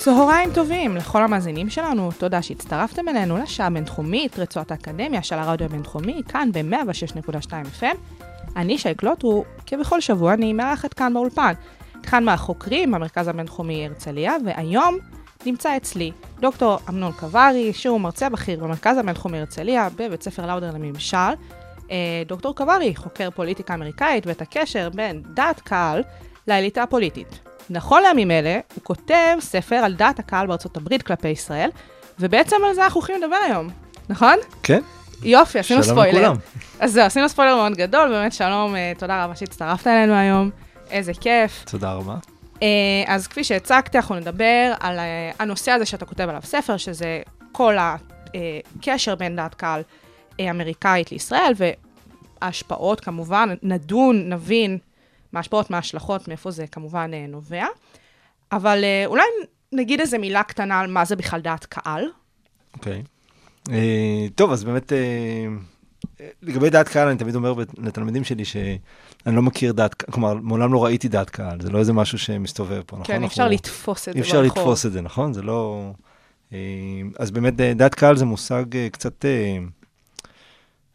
צהריים טובים לכל המאזינים שלנו, תודה שהצטרפתם אלינו לשעה הבינתחומית, רצועת האקדמיה של הרדיו הבינתחומי, כאן ב-106.2 FM. אני שי קלוטרו, כבכל שבוע אני מארחת כאן באולפן. אחד מהחוקרים במרכז הבינתחומי הרצליה, והיום נמצא אצלי דוקטור אמנון קברי, שהוא מרצה בכיר במרכז הבינתחומי הרצליה, בבית ספר לאודר לממשל. אה, דוקטור קברי חוקר פוליטיקה אמריקאית ואת הקשר בין דעת קהל לאליטה הפוליטית. נכון לימים אלה, הוא כותב ספר על דעת הקהל בארצות הברית כלפי ישראל, ובעצם על זה אנחנו הולכים לדבר היום, נכון? כן, יופי, עשינו שלום ספוילר. לכולם. אז זהו, עשינו ספוילר מאוד גדול, באמת שלום, אה, תודה רבה שהצטרפת אלינו היום, איזה כיף. תודה רבה. אה, אז כפי שהצגתי, אנחנו נדבר על אה, הנושא הזה שאתה כותב עליו ספר, שזה כל הקשר בין דעת קהל אמריקאית לישראל, וההשפעות כמובן, נדון, נבין מה ההשפעות, מה ההשלכות, מאיפה זה כמובן אה, נובע. אבל אה, אולי נגיד איזה מילה קטנה על מה זה בכלל דעת קהל. אוקיי. אה, טוב, אז באמת, אה, לגבי דעת קהל, אני תמיד אומר לתלמידים שלי שאני לא מכיר דעת, קהל, כלומר, מעולם לא ראיתי דעת קהל, זה לא איזה משהו שמסתובב פה, נכון? כן, אנחנו- אפשר לתפוס את זה ברחוב. אפשר לתפוס את זה, נכון? זה לא... אה, אז באמת, דעת קהל זה מושג קצת... אה,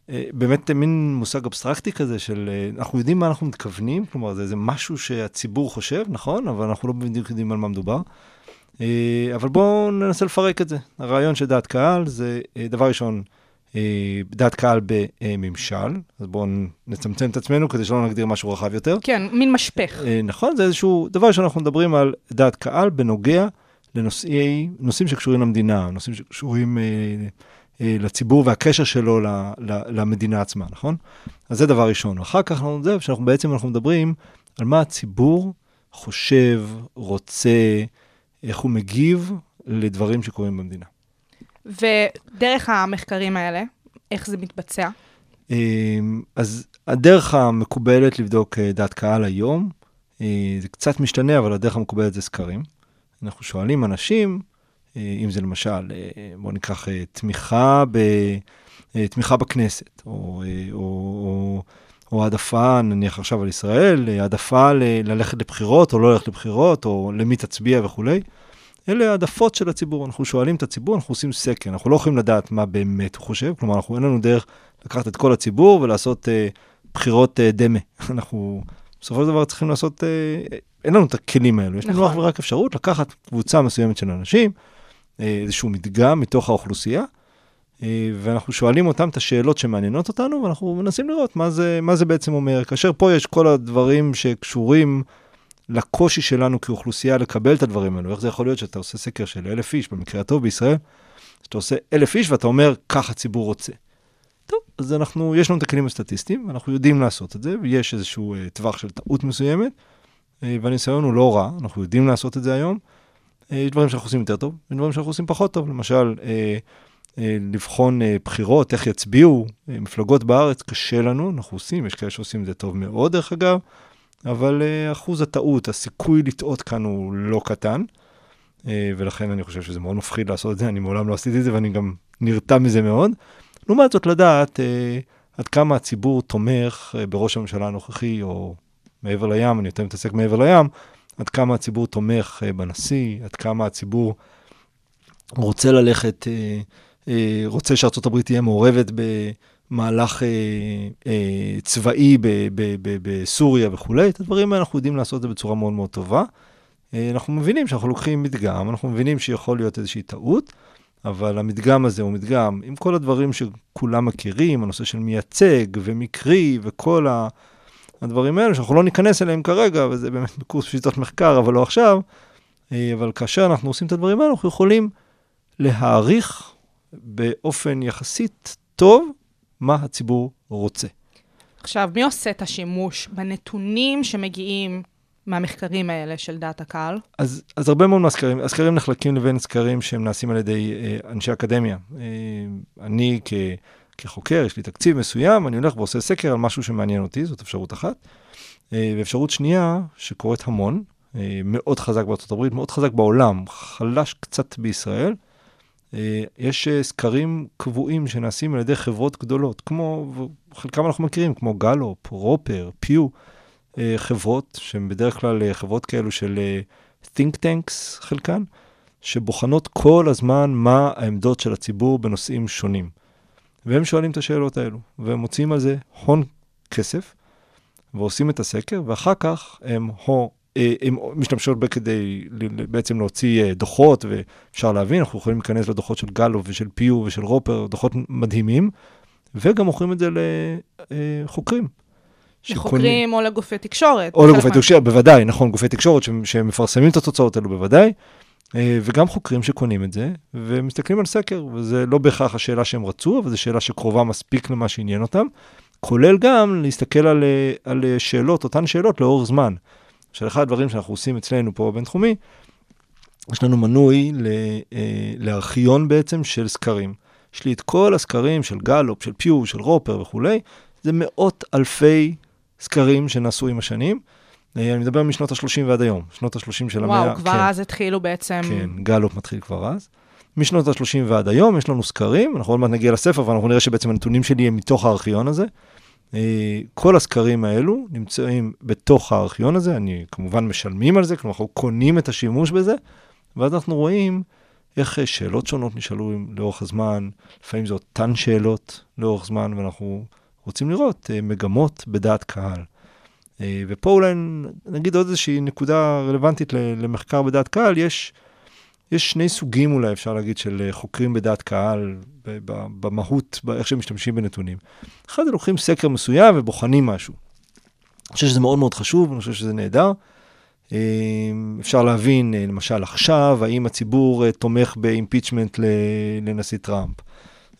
באמת אה, מין מושג אבסטרקטי כזה של, אה, אנחנו יודעים מה אנחנו מתכוונים, כלומר זה איזה משהו שהציבור חושב, נכון? אבל אנחנו לא בדיוק יודעים על מה מדובר. אה, אבל בואו ננסה לפרק את זה. הרעיון של דעת קהל זה, דבר ראשון, דעת קהל בממשל, אז בואו נצמצם את עצמנו כדי שלא נגדיר משהו רחב יותר. כן, מין משפך. נכון, זה איזשהו, דבר ראשון, אנחנו מדברים על דעת קהל בנוגע לנושאי, נושאים שקשורים למדינה, נושאים שקשורים לציבור והקשר שלו למדינה עצמה, נכון? אז זה דבר ראשון. אחר כך אנחנו נדבר שאנחנו בעצם אנחנו מדברים על מה הציבור חושב, רוצה, איך הוא מגיב לדברים שקורים במדינה. ודרך המחקרים האלה, איך זה מתבצע? אה, אז הדרך המקובלת לבדוק אה, דעת קהל היום, אה, זה קצת משתנה, אבל הדרך המקובלת זה סקרים. אנחנו שואלים אנשים, אה, אם זה למשל, אה, בואו ניקח אה, תמיכה, ב, אה, תמיכה בכנסת, או, אה, או, או, או העדפה, נניח עכשיו על ישראל, אה, העדפה ל- ללכת לבחירות או לא ללכת לבחירות, או למי תצביע וכולי. אלה העדפות של הציבור, אנחנו שואלים את הציבור, אנחנו עושים סקר, אנחנו לא יכולים לדעת מה באמת הוא חושב, כלומר, אנחנו אין לנו דרך לקחת את כל הציבור ולעשות אה, בחירות אה, דמה. אנחנו בסופו של דבר צריכים לעשות, אה, אין לנו את הכלים האלו, יש לנו נכון. אך ורק אפשרות לקחת קבוצה מסוימת של אנשים, אה, איזשהו מדגם מתוך האוכלוסייה, אה, ואנחנו שואלים אותם את השאלות שמעניינות אותנו, ואנחנו מנסים לראות מה זה, מה זה בעצם אומר. כאשר פה יש כל הדברים שקשורים לקושי שלנו כאוכלוסייה לקבל את הדברים האלו. איך זה יכול להיות שאתה עושה סקר של אלף איש, במקרה הטוב בישראל, שאתה עושה אלף איש ואתה אומר, כך הציבור רוצה. טוב, אז אנחנו, יש לנו את הכלים הסטטיסטיים, אנחנו יודעים לעשות את זה, ויש איזשהו uh, טווח של טעות מסוימת, והניסיון הוא לא רע, אנחנו יודעים לעשות את זה היום. Uh, יש דברים שאנחנו עושים יותר טוב, יש דברים שאנחנו עושים פחות טוב, למשל, uh, uh, לבחון בחירות, איך יצביעו מפלגות בארץ, קשה לנו, אנחנו עושים, יש כאלה שעושים את זה טוב מאוד, דרך אגב, אבל אחוז הטעות, הסיכוי לטעות כאן הוא לא קטן, ולכן אני חושב שזה מאוד מפחיד לעשות את זה, אני מעולם לא עשיתי את זה ואני גם נרתע מזה מאוד. לעומת זאת, לדעת אה, עד כמה הציבור תומך אה, בראש הממשלה הנוכחי, או מעבר לים, אני יותר מתעסק מעבר לים, עד כמה הציבור תומך אה, בנשיא, עד כמה הציבור רוצה ללכת, אה, אה, רוצה הברית תהיה מעורבת במהלך צבאי בסוריה וכולי, את הדברים האלה אנחנו יודעים לעשות את זה בצורה מאוד מאוד טובה. אנחנו מבינים שאנחנו לוקחים מדגם, אנחנו מבינים שיכול להיות איזושהי טעות, אבל המדגם הזה הוא מדגם עם כל הדברים שכולם מכירים, הנושא של מייצג ומקרי וכל ה... הדברים האלה, שאנחנו לא ניכנס אליהם כרגע, וזה באמת בקורס שיטות מחקר, אבל לא עכשיו. אה, אבל כאשר אנחנו עושים את הדברים האלה, אנחנו יכולים להעריך באופן יחסית טוב מה הציבור רוצה. עכשיו, מי עושה את השימוש בנתונים שמגיעים מהמחקרים האלה של דעת הקהל? אז, אז הרבה מאוד מהסקרים, הסקרים נחלקים לבין סקרים שהם נעשים על ידי אה, אנשי אקדמיה. אה, אני כ, כחוקר, יש לי תקציב מסוים, אני הולך ועושה סקר על משהו שמעניין אותי, זאת אפשרות אחת. אה, ואפשרות שנייה, שקורית המון, אה, מאוד חזק בארצות הברית, מאוד חזק בעולם, חלש קצת בישראל. אה, יש סקרים קבועים שנעשים על ידי חברות גדולות, כמו, חלקם אנחנו מכירים, כמו גלופ, רופר, פיו, חברות שהן בדרך כלל חברות כאלו של think tanks, חלקן, שבוחנות כל הזמן מה העמדות של הציבור בנושאים שונים. והם שואלים את השאלות האלו, והם מוציאים על זה הון כסף, ועושים את הסקר, ואחר כך הם, הו, אה, הם משתמשות בה כדי בעצם להוציא אה, דוחות, ואפשר להבין, אנחנו יכולים להיכנס לדוחות של גלו ושל פיו ושל רופר, דוחות מדהימים, וגם מוכרים את זה לחוקרים. לחוקרים או לגופי תקשורת. או לגופי תקשורת, בוודאי, נכון, גופי תקשורת שמפרסמים את התוצאות האלו בוודאי, אה, וגם חוקרים שקונים את זה, ומסתכלים על סקר, וזה לא בהכרח השאלה שהם רצו, אבל זו שאלה שקרובה מספיק למה שעניין אותם, כולל גם להסתכל על, אה, על אה, שאלות, אותן שאלות לאורך זמן. עכשיו, אחד הדברים שאנחנו עושים אצלנו פה בבינתחומי, יש לנו מנוי ל, אה, לארכיון בעצם של סקרים. יש לי את כל הסקרים של גלופ, של פיו, של רופר וכולי, זה מאות אלפי סקרים שנעשו עם השנים. אה, אני מדבר משנות ה-30 ועד היום, שנות ה-30 של המאה. וואו, כבר כן, אז התחילו בעצם... כן, גלופ מתחיל כבר אז. משנות ה-30 ועד היום יש לנו סקרים, אנחנו עוד מעט נגיע לספר, אבל אנחנו נראה שבעצם הנתונים שלי הם מתוך הארכיון הזה. אה, כל הסקרים האלו נמצאים בתוך הארכיון הזה, אני כמובן משלמים על זה, כלומר אנחנו קונים את השימוש בזה, ואז אנחנו רואים איך אה, שאלות שונות נשאלו לאורך הזמן, לפעמים זה אותן שאלות לאורך זמן, ואנחנו רוצים לראות מגמות בדעת קהל. אה, ופה אולי נגיד עוד איזושהי נקודה רלוונטית למחקר בדעת קהל, יש, יש שני סוגים אולי, אפשר להגיד, של אה, חוקרים בדעת קהל, במהות, באיך שהם משתמשים בנתונים. אחד, לוקחים סקר מסוים ובוחנים משהו. אני חושב שזה מאוד מאוד חשוב, אני חושב שזה נהדר. אה, אפשר להבין, למשל עכשיו, האם הציבור תומך באימפיצ'מנט לנשיא טראמפ.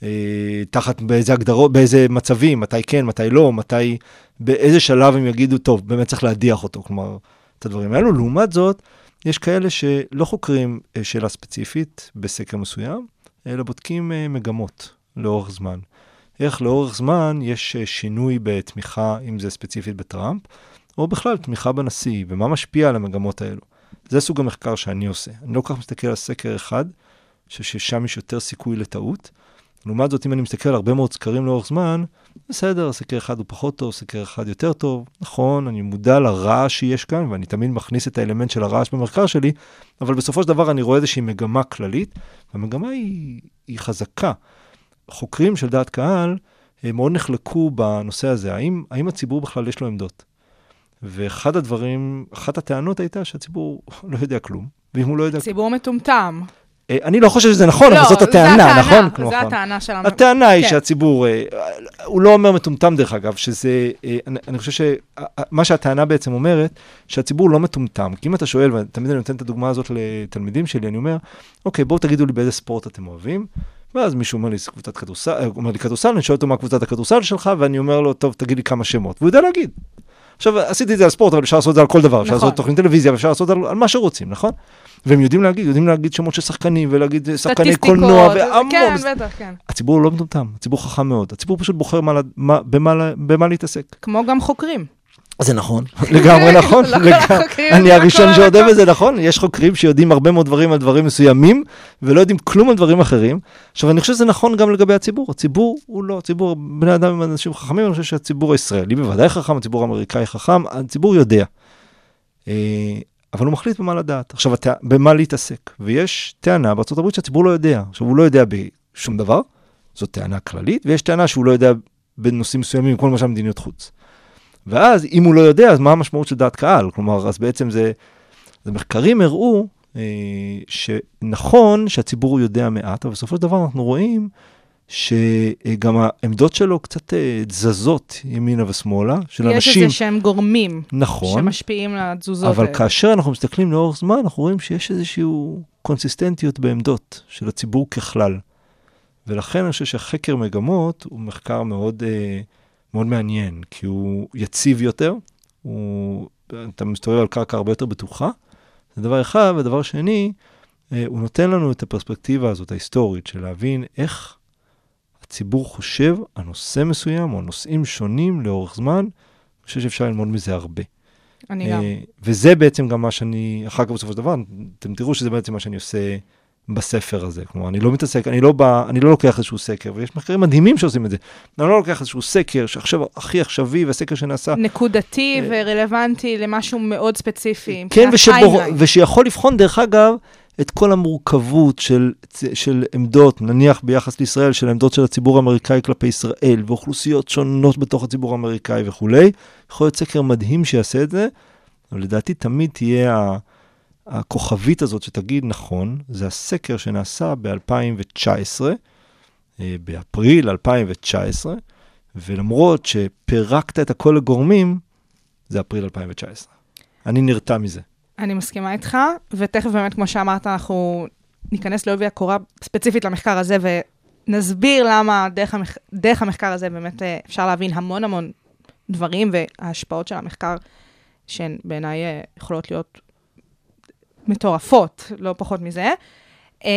אה, תחת באיזה הגדרות, באיזה מצבים, מתי כן, מתי לא, מתי, באיזה שלב הם יגידו, טוב, באמת צריך להדיח אותו, כלומר, את הדברים האלו. לעומת זאת, יש כאלה שלא חוקרים אה, שאלה ספציפית בסקר מסוים, אלא בודקים אה, מגמות לאורך זמן. איך לאורך זמן יש שינוי בתמיכה, אם זה ספציפית בטראמפ, או בכלל תמיכה בנשיא, ומה משפיע על המגמות האלו. זה סוג המחקר שאני עושה. אני לא כל כך מסתכל על סקר אחד, ש- ששם יש יותר סיכוי לטעות. לעומת זאת, אם אני מסתכל על הרבה מאוד סקרים לאורך זמן, בסדר, סקר אחד הוא פחות טוב, סקר אחד יותר טוב. נכון, אני מודע לרעש שיש כאן, ואני תמיד מכניס את האלמנט של הרעש במחקר שלי, אבל בסופו של דבר אני רואה איזושהי מגמה כללית, והמגמה היא, היא חזקה. חוקרים של דעת קהל מאוד נחלקו בנושא הזה, האם, האם הציבור בכלל יש לו עמדות? ואחד הדברים, אחת הטענות הייתה שהציבור לא יודע כלום, ואם הוא לא יודע... ציבור מטומטם. אה, אני לא חושב שזה נכון, לא, אבל זאת זה הטענה, נכון? זה כלומר, הטענה של... המ- הטענה היא כן. שהציבור, אה, הוא לא אומר מטומטם דרך אגב, שזה, אה, אני- אני חושב שמה שהטענה בעצם אומרת, שהציבור לא מטומטם. כי אם אתה שואל, ותמיד אני נותן את הדוגמה הזאת לתלמידים שלי, אני אומר, אוקיי, בואו תגידו לי באיזה ספורט אתם אוהבים. ואז מישהו אומר לי, זה קבוצת כדורסל, אומר לי כדורסל, אני שואל אותו מה קבוצת הכדורסל שלך, ואני אומר לו, טוב, תגיד לי כמה שמות. והוא יודע להגיד. עכשיו, עשיתי את זה על ספורט, אבל אפשר לעשות את זה על כל דבר. אפשר נכון. לעשות תוכנית טלוויזיה, ואפשר לעשות על, על מה שרוצים, נכון? והם יודעים להגיד, יודעים להגיד שמות של שחקנים, ולהגיד אה, שחקני קולנוע, והמון. כן, בטח, כן. הציבור לא מטומטם, הציבור חכם מאוד. הציבור פשוט בוחר מה, ל- מה, במה, ל- במה להתעסק. כמו גם חוקרים. זה נכון, לגמרי נכון. לא אני יודעים הראשון הכל. שהודה בזה, נכון? יש חוקרים שיודעים הרבה מאוד דברים על דברים מסוימים, ולא יודעים כלום על דברים אחרים. עכשיו, אני חושב שזה נכון גם לגבי הציבור. הציבור הוא לא, הציבור, בני אדם הם אנשים חכמים, אני חושב שהציבור הישראלי בוודאי חכם, הציבור האמריקאי חכם, הציבור יודע. אה, אבל הוא מחליט במה לדעת. עכשיו. במה להתעסק. ויש טענה הברית שהציבור לא יודע. עכשיו, הוא לא יודע בשום דבר, זאת טענה כללית, ויש טענה שהוא לא יודע בנושאים מסוימים, כמו למשל מדיניות חוץ. ואז, אם הוא לא יודע, אז מה המשמעות של דעת קהל? כלומר, אז בעצם זה, זה מחקרים הראו אה, שנכון שהציבור יודע מעט, אבל בסופו של דבר אנחנו רואים שגם העמדות שלו קצת אה, תזזות ימינה ושמאלה, של יש אנשים. איזה שהם גורמים נכון. שמשפיעים לתזוזות אבל האלה. כאשר אנחנו מסתכלים לאורך זמן, אנחנו רואים שיש איזושהי קונסיסטנטיות בעמדות של הציבור ככלל. ולכן אני חושב שהחקר מגמות הוא מחקר מאוד, אה, מאוד מעניין, כי הוא יציב יותר, הוא אתה מסתובב על קרקע הרבה יותר בטוחה. זה דבר אחד, ודבר שני, אה, הוא נותן לנו את הפרספקטיבה הזאת, ההיסטורית, של להבין איך הציבור חושב על נושא מסוים, או נושאים שונים לאורך זמן. אני חושב שאפשר ללמוד מזה הרבה. אני גם. אה, וזה בעצם גם מה שאני, אחר כך בסופו של דבר, אתם תראו שזה בעצם מה שאני עושה בספר הזה. כלומר, אני לא מתעסק, אני לא, בא, אני לא לוקח איזשהו סקר, ויש מחקרים מדהימים שעושים את זה. אני לא לוקח איזשהו סקר שעכשיו הכי עכשווי, והסקר שנעשה, נקודתי ורלוונטי למשהו מאוד ספציפי. כן, ושבור. ושיכול לבחון, דרך אגב, את כל המורכבות של, של עמדות, נניח ביחס לישראל, של העמדות של הציבור האמריקאי כלפי ישראל, ואוכלוסיות שונות בתוך הציבור האמריקאי וכולי. יכול להיות סקר מדהים שיעשה את זה, אבל לדעתי תמיד תהיה ה- הכוכבית הזאת שתגיד נכון, זה הסקר שנעשה ב-2019, אה, באפריל 2019, ולמרות שפירקת את הכל לגורמים, זה אפריל 2019. אני נרתע מזה. אני מסכימה איתך, ותכף באמת, כמו שאמרת, אנחנו ניכנס לעובי הקורה ספציפית למחקר הזה, ונסביר למה דרך, המח... דרך המחקר הזה באמת אה, אפשר להבין המון המון דברים, וההשפעות של המחקר, שהן בעיניי אה, יכולות להיות מטורפות, לא פחות מזה. אה,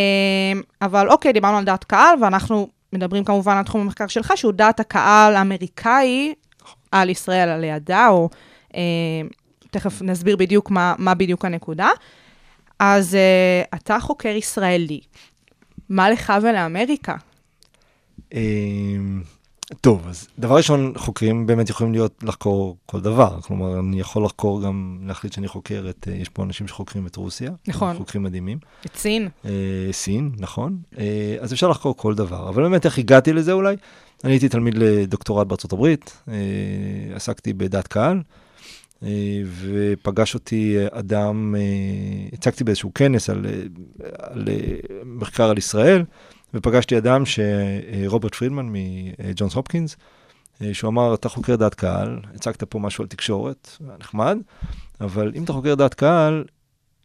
אבל אוקיי, דיברנו על דעת קהל, ואנחנו מדברים כמובן על תחום המחקר שלך, שהוא דעת הקהל האמריקאי על ישראל, על לידה, או אה, תכף נסביר בדיוק מה, מה בדיוק הנקודה. אז uh, אתה חוקר ישראלי, מה לך ולאמריקה? טוב, אז דבר ראשון, חוקרים באמת יכולים להיות לחקור כל דבר. כלומר, אני יכול לחקור גם, להחליט שאני חוקר את, אה, יש פה אנשים שחוקרים את רוסיה. נכון. חוקרים מדהימים. את סין? אה, סין, נכון. אה, אז אפשר לחקור כל דבר. אבל באמת, איך הגעתי לזה אולי? אני הייתי תלמיד לדוקטורט בארצות הברית, אה, עסקתי בדעת קהל, אה, ופגש אותי אה, אדם, אה, הצגתי באיזשהו כנס על, אה, על אה, מחקר על ישראל, ופגשתי אדם, רוברט פרידמן מג'ונס הופקינס, שהוא אמר, אתה חוקר דעת קהל, הצגת פה משהו על תקשורת, נחמד, אבל אם אתה חוקר דעת קהל,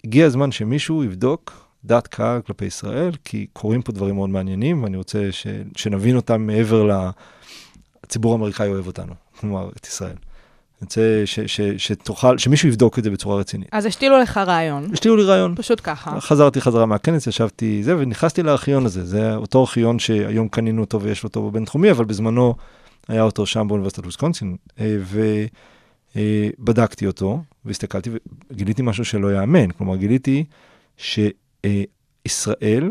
הגיע הזמן שמישהו יבדוק דעת קהל כלפי ישראל, כי קורים פה דברים מאוד מעניינים, ואני רוצה ש, שנבין אותם מעבר ל... הציבור האמריקאי אוהב אותנו, כלומר, את ישראל. אני רוצה ש, ש, שתוכל, שמישהו יבדוק את זה בצורה רצינית. אז השתילו לך רעיון, השתילו לי רעיון. פשוט ככה. חזרתי חזרה מהכנס, ישבתי זה, ונכנסתי לארכיון הזה. זה אותו ארכיון שהיום קנינו אותו ויש אותו בבינתחומי, אבל בזמנו היה אותו שם באוניברסיטת וויסקונסין. אה, ובדקתי אותו, והסתכלתי, וגיליתי משהו שלא יאמן. כלומר, גיליתי שישראל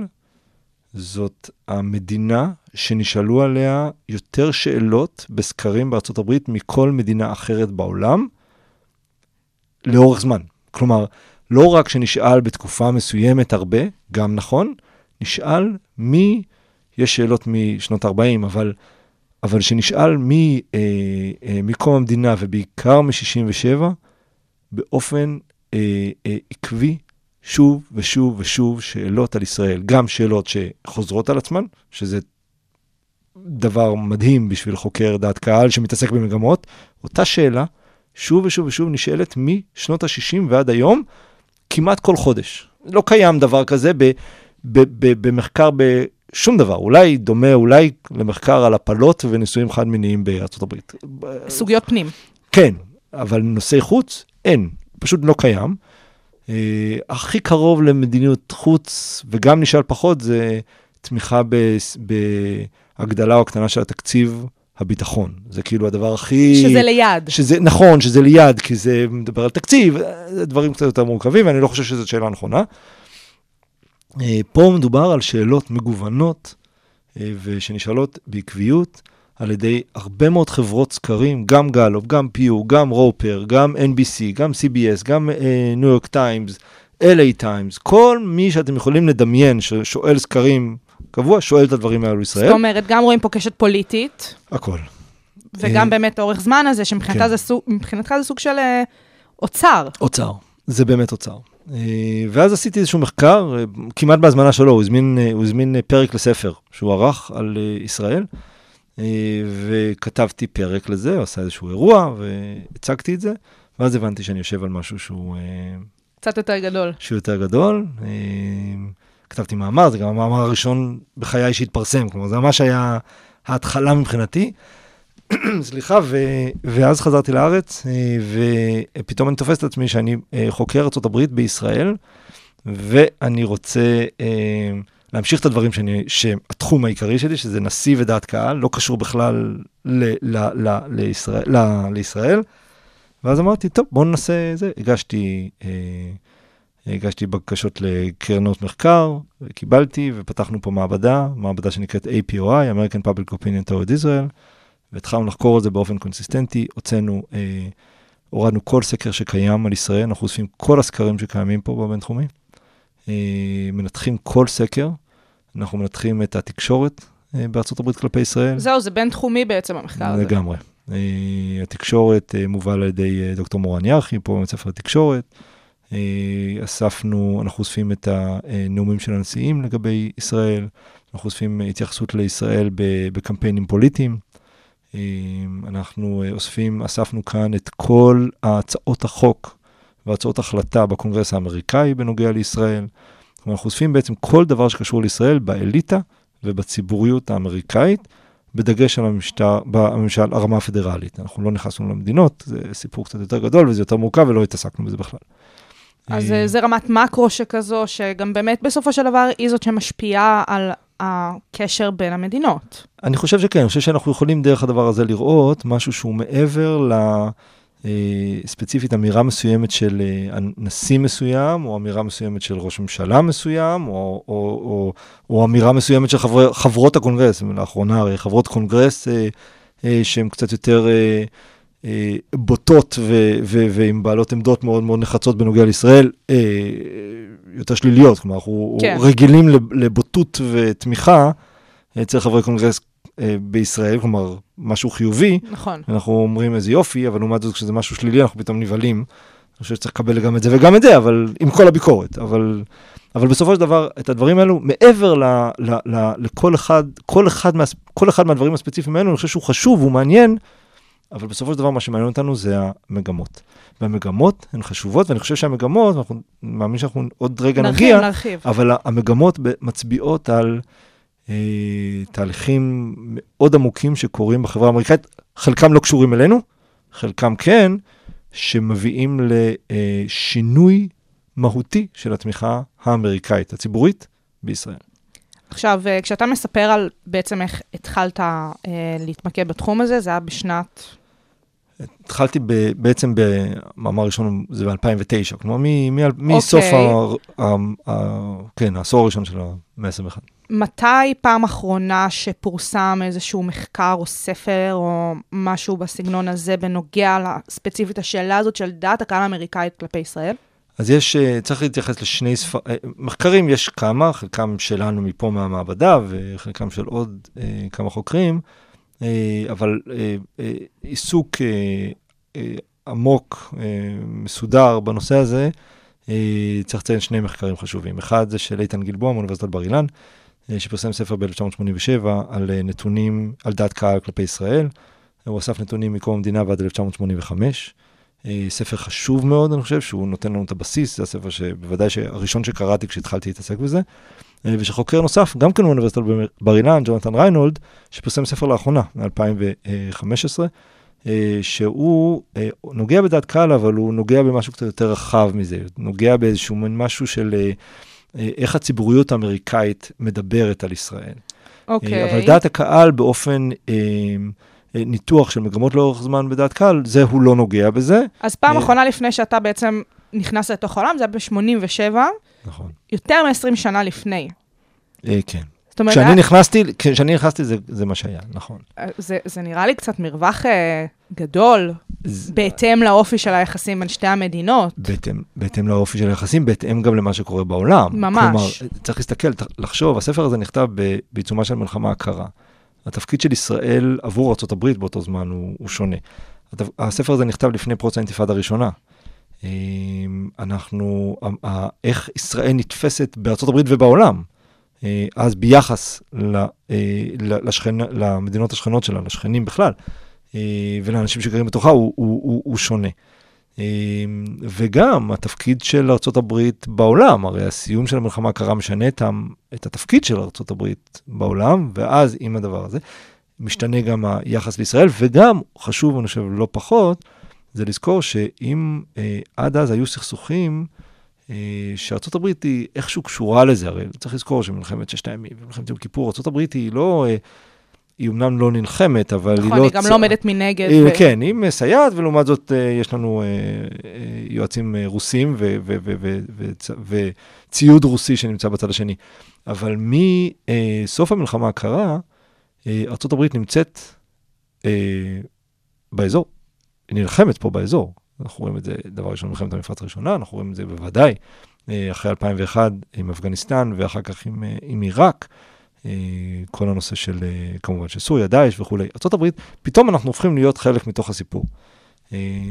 זאת המדינה שנשאלו עליה יותר שאלות בסקרים בארצות הברית מכל מדינה אחרת בעולם, לאורך זמן. כלומר, לא רק שנשאל בתקופה מסוימת הרבה, גם נכון, נשאל מי, יש שאלות משנות 40, אבל, אבל שנשאל מי, אה, אה, מקום המדינה ובעיקר מ-67, באופן אה, אה, עקבי, שוב ושוב ושוב שאלות על ישראל. גם שאלות שחוזרות על עצמן, שזה דבר מדהים בשביל חוקר דעת קהל שמתעסק במגמות. אותה שאלה, שוב ושוב ושוב נשאלת משנות ה-60 ועד היום, כמעט כל חודש. לא קיים דבר כזה ב, ב, ב, במחקר בשום דבר. אולי דומה, אולי למחקר על הפלות ונישואים חד-מיניים בארצות הברית. סוגיות פנים. כן, אבל נושאי חוץ, אין. פשוט לא קיים. Uh, הכי קרוב למדיניות חוץ, וגם נשאל פחות, זה תמיכה ב- בהגדלה או הקטנה של התקציב הביטחון. זה כאילו הדבר הכי... שזה ליד. שזה, נכון, שזה ליד, כי זה מדבר על תקציב, דברים קצת יותר מורכבים, ואני לא חושב שזאת שאלה נכונה. אה, פה מדובר על שאלות מגוונות, אה, ושנשאלות בעקביות על ידי הרבה מאוד חברות סקרים, גם גלופ, גם פיו, גם רופר, גם NBC, גם CBS, גם ניו יורק טיימס, LA טיימס, כל מי שאתם יכולים לדמיין ששואל סקרים קבוע, שואל את הדברים האלו ישראל. זאת אומרת, גם רואים פה קשת פוליטית, הכל. וגם אה, באמת אורך זמן הזה, שמבחינתך כן. זה זה סוג של אה, אוצר. אוצר, זה באמת אוצר. אה, ואז עשיתי איזשהו מחקר, כמעט בהזמנה שלו, הוא הזמין, הוא הזמין פרק לספר שהוא ערך על ישראל, וכתבתי פרק לזה, עשה איזשהו אירוע, והצגתי את זה, ואז הבנתי שאני יושב על משהו שהוא, אה, קצת יותר גדול. שהוא יותר גדול. אה, כתבתי מאמר, זה גם המאמר הראשון בחיי שהתפרסם, כלומר זה ממש היה ההתחלה מבחינתי. סליחה, ו, ואז חזרתי לארץ, אה, ופתאום אני תופס את עצמי שאני אה, חוקר ארה"ב בישראל, ואני רוצה אה, להמשיך את הדברים שאני, שהתחום העיקרי שלי, שזה נשיא ודעת קהל, לא קשור בכלל ל, ל, ל, לישראל, ל, לישראל. ואז אמרתי, טוב, בואו ננסה זה. הגשתי, אה, הגשתי בקשות לקרנות מחקר, קיבלתי, ופתחנו פה מעבדה, מעבדה שנקראת APOI, American Public Opinion Toward Israel, והתחלנו לחקור את זה באופן קונסיסטנטי, הוצאנו, אה, הורדנו כל סקר שקיים על ישראל, אנחנו אוספים כל הסקרים שקיימים פה בבינתחומי, אה, מנתחים כל סקר, אנחנו מנתחים את התקשורת אה, בארצות הברית כלפי ישראל. זהו, זה בינתחומי בעצם המחקר הזה. לגמרי. Uh, התקשורת מובל על ידי דוקטור מורן ירחי, פה בבית ספר התקשורת. אספנו, אנחנו אוספים את הנאומים של הנשיאים לגבי ישראל, אנחנו אוספים התייחסות לישראל בקמפיינים פוליטיים. אנחנו אוספים, אספנו כאן את כל הצעות החוק והצעות החלטה בקונגרס האמריקאי בנוגע לישראל. אנחנו אוספים בעצם כל דבר שקשור לישראל באליטה ובציבוריות האמריקאית. בדגש על המשטר, בממשל, הרמה הפדרלית. אנחנו לא נכנסנו למדינות, זה סיפור קצת יותר גדול וזה יותר מורכב ולא התעסקנו בזה בכלל. אז אה, אה, זה רמת מקרו שכזו, שגם באמת בסופו של דבר היא זאת שמשפיעה על הקשר בין המדינות. אני חושב שכן, אני חושב שאנחנו יכולים דרך הדבר הזה לראות משהו שהוא מעבר ל... אה, ספציפית אמירה מסוימת של אה, נשיא מסוים, או אמירה מסוימת של ראש ממשלה מסוים, או, או, או, או אמירה מסוימת של חברי, חברות הקונגרס, לאחרונה הרי חברות קונגרס אה, אה, שהן קצת יותר אה, אה, בוטות ו, ו, ועם בעלות עמדות מאוד מאוד נחרצות בנוגע לישראל, יותר שליליות, כלומר אנחנו כן. רגילים לבוטות ותמיכה אצל חברי קונגרס בישראל, כלומר, משהו חיובי, נכון. אנחנו אומרים איזה יופי, אבל לעומת זאת, כשזה משהו שלילי, אנחנו פתאום נבהלים. אני חושב שצריך לקבל גם את זה וגם את זה, אבל עם כל הביקורת. אבל, אבל בסופו של דבר, את הדברים האלו, מעבר ל, ל, ל, לכל אחד, כל אחד, מה, כל אחד מהדברים הספציפיים האלו, אני חושב שהוא חשוב, הוא מעניין, אבל בסופו של דבר, מה שמעניין אותנו זה המגמות. והמגמות הן חשובות, ואני חושב שהמגמות, אנחנו מאמין שאנחנו עוד רגע נרחיב, נגיע, נרחיב. אבל המגמות מצביעות על אה, תהליכים מאוד עמוקים שקורים בחברה האמריקאית, חלקם לא קשורים אלינו, חלקם כן, שמביאים לשינוי מהותי של התמיכה האמריקאית הציבורית בישראל. עכשיו, אה, כשאתה מספר על בעצם איך התחלת אה, להתמקד בתחום הזה, זה היה בשנת... התחלתי ב, בעצם במאמר ראשון, זה ב-2009, כלומר מ, מ, מסוף אוקיי. ה, ה, ה, כן, העשור הראשון של המאה ה-21. מתי פעם אחרונה שפורסם איזשהו מחקר או ספר או משהו בסגנון הזה בנוגע ספציפית השאלה הזאת של דעת הקהל האמריקאית כלפי ישראל? אז יש, אה, צריך להתייחס לשני ספר... אה, מחקרים יש כמה, חלקם שלנו מפה מהמעבדה וחלקם של עוד אה, כמה חוקרים, אבל עיסוק עמוק, מסודר בנושא הזה, צריך לציין שני מחקרים חשובים. אחד זה של איתן גלבוע מאוניברסיטת בר אילן, שפרסם ספר ב-1987 על אה, נתונים, על דעת קהל כלפי ישראל. הוא אסף נתונים מקום המדינה ועד 1985. אה, ספר חשוב מאוד, אני חושב, שהוא נותן לנו את הבסיס, זה הספר שבוודאי הראשון שקראתי כשהתחלתי להתעסק בזה. אה, ושחוקר נוסף, גם כן מאוניברסיטת בר אילן, ג'ונתן ריינולד, שפרסם ספר לאחרונה, מ-2015, אה, שהוא נוגע בדעת קהל, אבל הוא נוגע במשהו קצת יותר רחב מזה, נוגע באיזשהו משהו של איך הציבוריות האמריקאית מדברת על ישראל. אוקיי. אבל דעת הקהל באופן... ניתוח של מגמות לאורך זמן בדעת קהל, זה הוא לא נוגע בזה. אז פעם אה, אחרונה לפני שאתה בעצם נכנס לתוך העולם, זה היה ב-87, נכון. יותר מ-20 שנה לפני. אה, כן. זאת אומרת, כשאני היה- נכנסתי, כשאני נכנסתי זה, זה מה שהיה, נכון. אה, זה, זה נראה לי קצת מרווח אה, גדול, זה- בהתאם לאופי של היחסים בין שתי המדינות. בהתאם, בהתאם לאופי של היחסים, בהתאם גם למה שקורה בעולם. ממש. כלומר, צריך להסתכל, לחשוב, הספר הזה נכתב בעיצומה של מלחמה הקרה. התפקיד של ישראל עבור ארה"ב באותו זמן הוא, הוא שונה. הספר הזה נכתב לפני פרוץ האינתיפאדה הראשונה. אמ, אנחנו, איך ישראל נתפסת בארצות הברית ובעולם, אה, אז ביחס אה, לשכן, למדינות השכנות שלה, לשכנים בכלל, אה, ולאנשים שגרים בתוכה, הוא, הוא, הוא, הוא שונה. אה, וגם התפקיד של ארה"ב בעולם, הרי הסיום של המלחמה הקרה משנה את, את התפקיד של ארה"ב בעולם, ואז עם הדבר הזה, משתנה גם היחס לישראל, וגם, חשוב, אני חושב, לא פחות, זה לזכור שאם אה, עד אז היו סכסוכים, אה, שארצות הברית היא איכשהו קשורה לזה, הרי צריך לזכור שמלחמת ששת הימים ומלחמת יום כיפור, ארצות הברית היא לא, אה, היא אמנם לא נלחמת, אבל היא לא... נכון, היא גם צ- לא עומדת מנגד. אה, ו- כן, היא מסייעת, ולעומת זאת יש לנו יועצים רוסים ו- ו- ו- ו- וצ- וציוד רוסי שנמצא בצד השני. אבל מסוף המלחמה הקרה, אה, ארה"ב נמצאת באזור, היא נלחמת פה באזור. אנחנו רואים את זה, דבר ראשון, מלחמת המפרץ הראשונה, אנחנו רואים את זה בוודאי אה, אחרי 2001 עם אפגניסטן, ואחר כך עם, אה, עם עיראק. אה, כל הנושא של, כמובן, של סוריה, דאעש וכולי. ארה"ב, פתאום אנחנו הופכים להיות חלק מתוך הסיפור.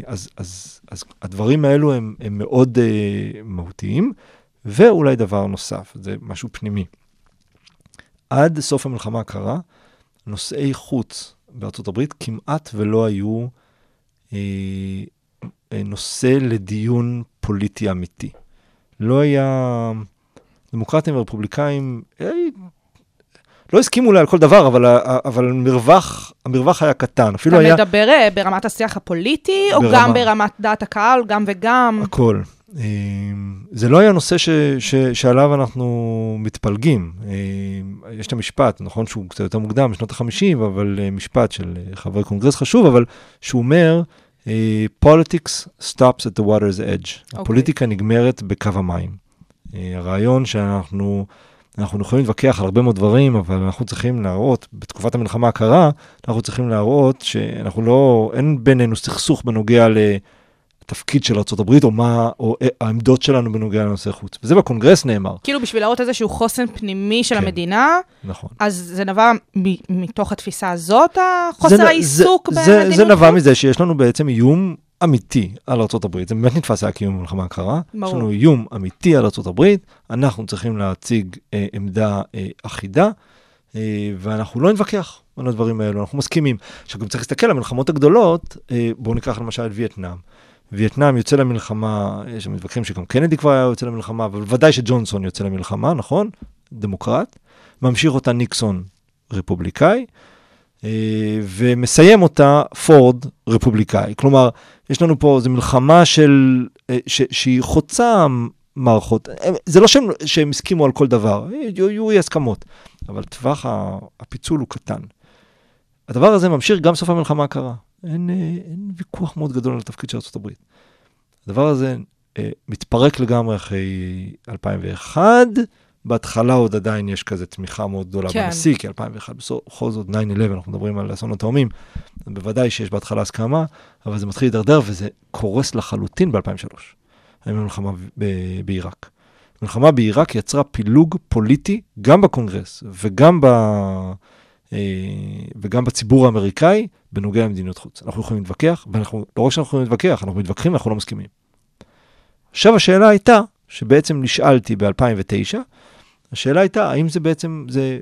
אז, אז, אז הדברים האלו הם, הם מאוד מהותיים, ואולי דבר נוסף, זה משהו פנימי. עד סוף המלחמה הקרה, נושאי חוץ בארצות הברית כמעט ולא היו נושא לדיון פוליטי אמיתי. לא היה... דמוקרטים ורפובליקאים, אה, לא הסכימו אולי על כל דבר, אבל, ה- אבל המרווח, המרווח היה קטן. אפילו אתה היה מדבר אה, ברמת השיח הפוליטי, או ברמה- גם ברמת דעת הקהל, גם וגם? הכל. אה, זה לא היה נושא ש, ש, שעליו אנחנו מתפלגים. אה, יש את המשפט, נכון שהוא קצת יותר מוקדם, בשנות ה-50, אבל אה, משפט של אה, חברי קונגרס חשוב, אבל שהוא אומר, אה, politics stops at the water's edge. הפוליטיקה נגמרת בקו המים. אה, הרעיון שאנחנו... אנחנו יכולים להתווכח על הרבה מאוד דברים, אבל אנחנו צריכים להראות, בתקופת המלחמה הקרה, אנחנו צריכים להראות שאנחנו לא, אין בינינו סכסוך בנוגע לתפקיד של ארה"ב, או מה, או העמדות שלנו בנוגע לנושא חוץ. וזה בקונגרס נאמר. כאילו בשביל להראות איזשהו חוסן פנימי של כן. המדינה, נכון. אז זה נבע מ- מתוך התפיסה הזאת, זה החוסר נ- העיסוק זה, זה, במדיניות זה נבע חוץ? מזה שיש לנו בעצם איום אמיתי על ארה"ב. זה באמת נתפס היה קיום במלחמה הקרה. ברור. יש לנו איום אמיתי על ארה"ב, אנחנו צריכים להציג אה, עמדה אה, אחידה, אה, ואנחנו לא נתווכח על הדברים האלו, אנחנו מסכימים. עכשיו, גם צריך להסתכל על המלחמות הגדולות, אה, בואו ניקח למשל את וייטנאם. וייטנאם יוצא למלחמה, יש מתווכחים שגם קנדי כבר היה יוצא למלחמה, אבל ודאי שג'ונסון יוצא למלחמה, נכון? דמוקרט. ממשיך אותה ניקסון, רפובליקאי. אה, ומסיים אותה פורד רפובליקאי. כלומר, יש לנו פה, זו מלחמה של, אה, ש, שהיא חוצה מערכות. אה, זה לא שהם, שהם הסכימו על כל דבר, יהיו, אי הסכמות, אבל טווח הפיצול הוא קטן. הדבר הזה ממשיך גם סוף המלחמה הקרה. אין, אה, אין ויכוח מאוד גדול על התפקיד של ארה"ב. הדבר הזה אה, מתפרק לגמרי אחרי 2001, בהתחלה עוד עדיין יש כזה תמיכה מאוד גדולה כן. בנשיא, כי 2001, בכל זאת 9-11, אנחנו מדברים על אסון התאומים, בוודאי שיש בהתחלה הסכמה, אבל זה מתחיל להידרדר וזה קורס לחלוטין ב-2003, עם המלחמה בעיראק. המלחמה בעיראק יצרה פילוג פוליטי גם בקונגרס וגם, ב, וגם בציבור האמריקאי בנוגע למדיניות חוץ. אנחנו יכולים להתווכח, ואנחנו, לא רק שאנחנו יכולים להתווכח, אנחנו מתווכחים ואנחנו לא מסכימים. עכשיו השאלה הייתה, שבעצם נשאלתי ב-2009, השאלה הייתה, האם זה בעצם, זה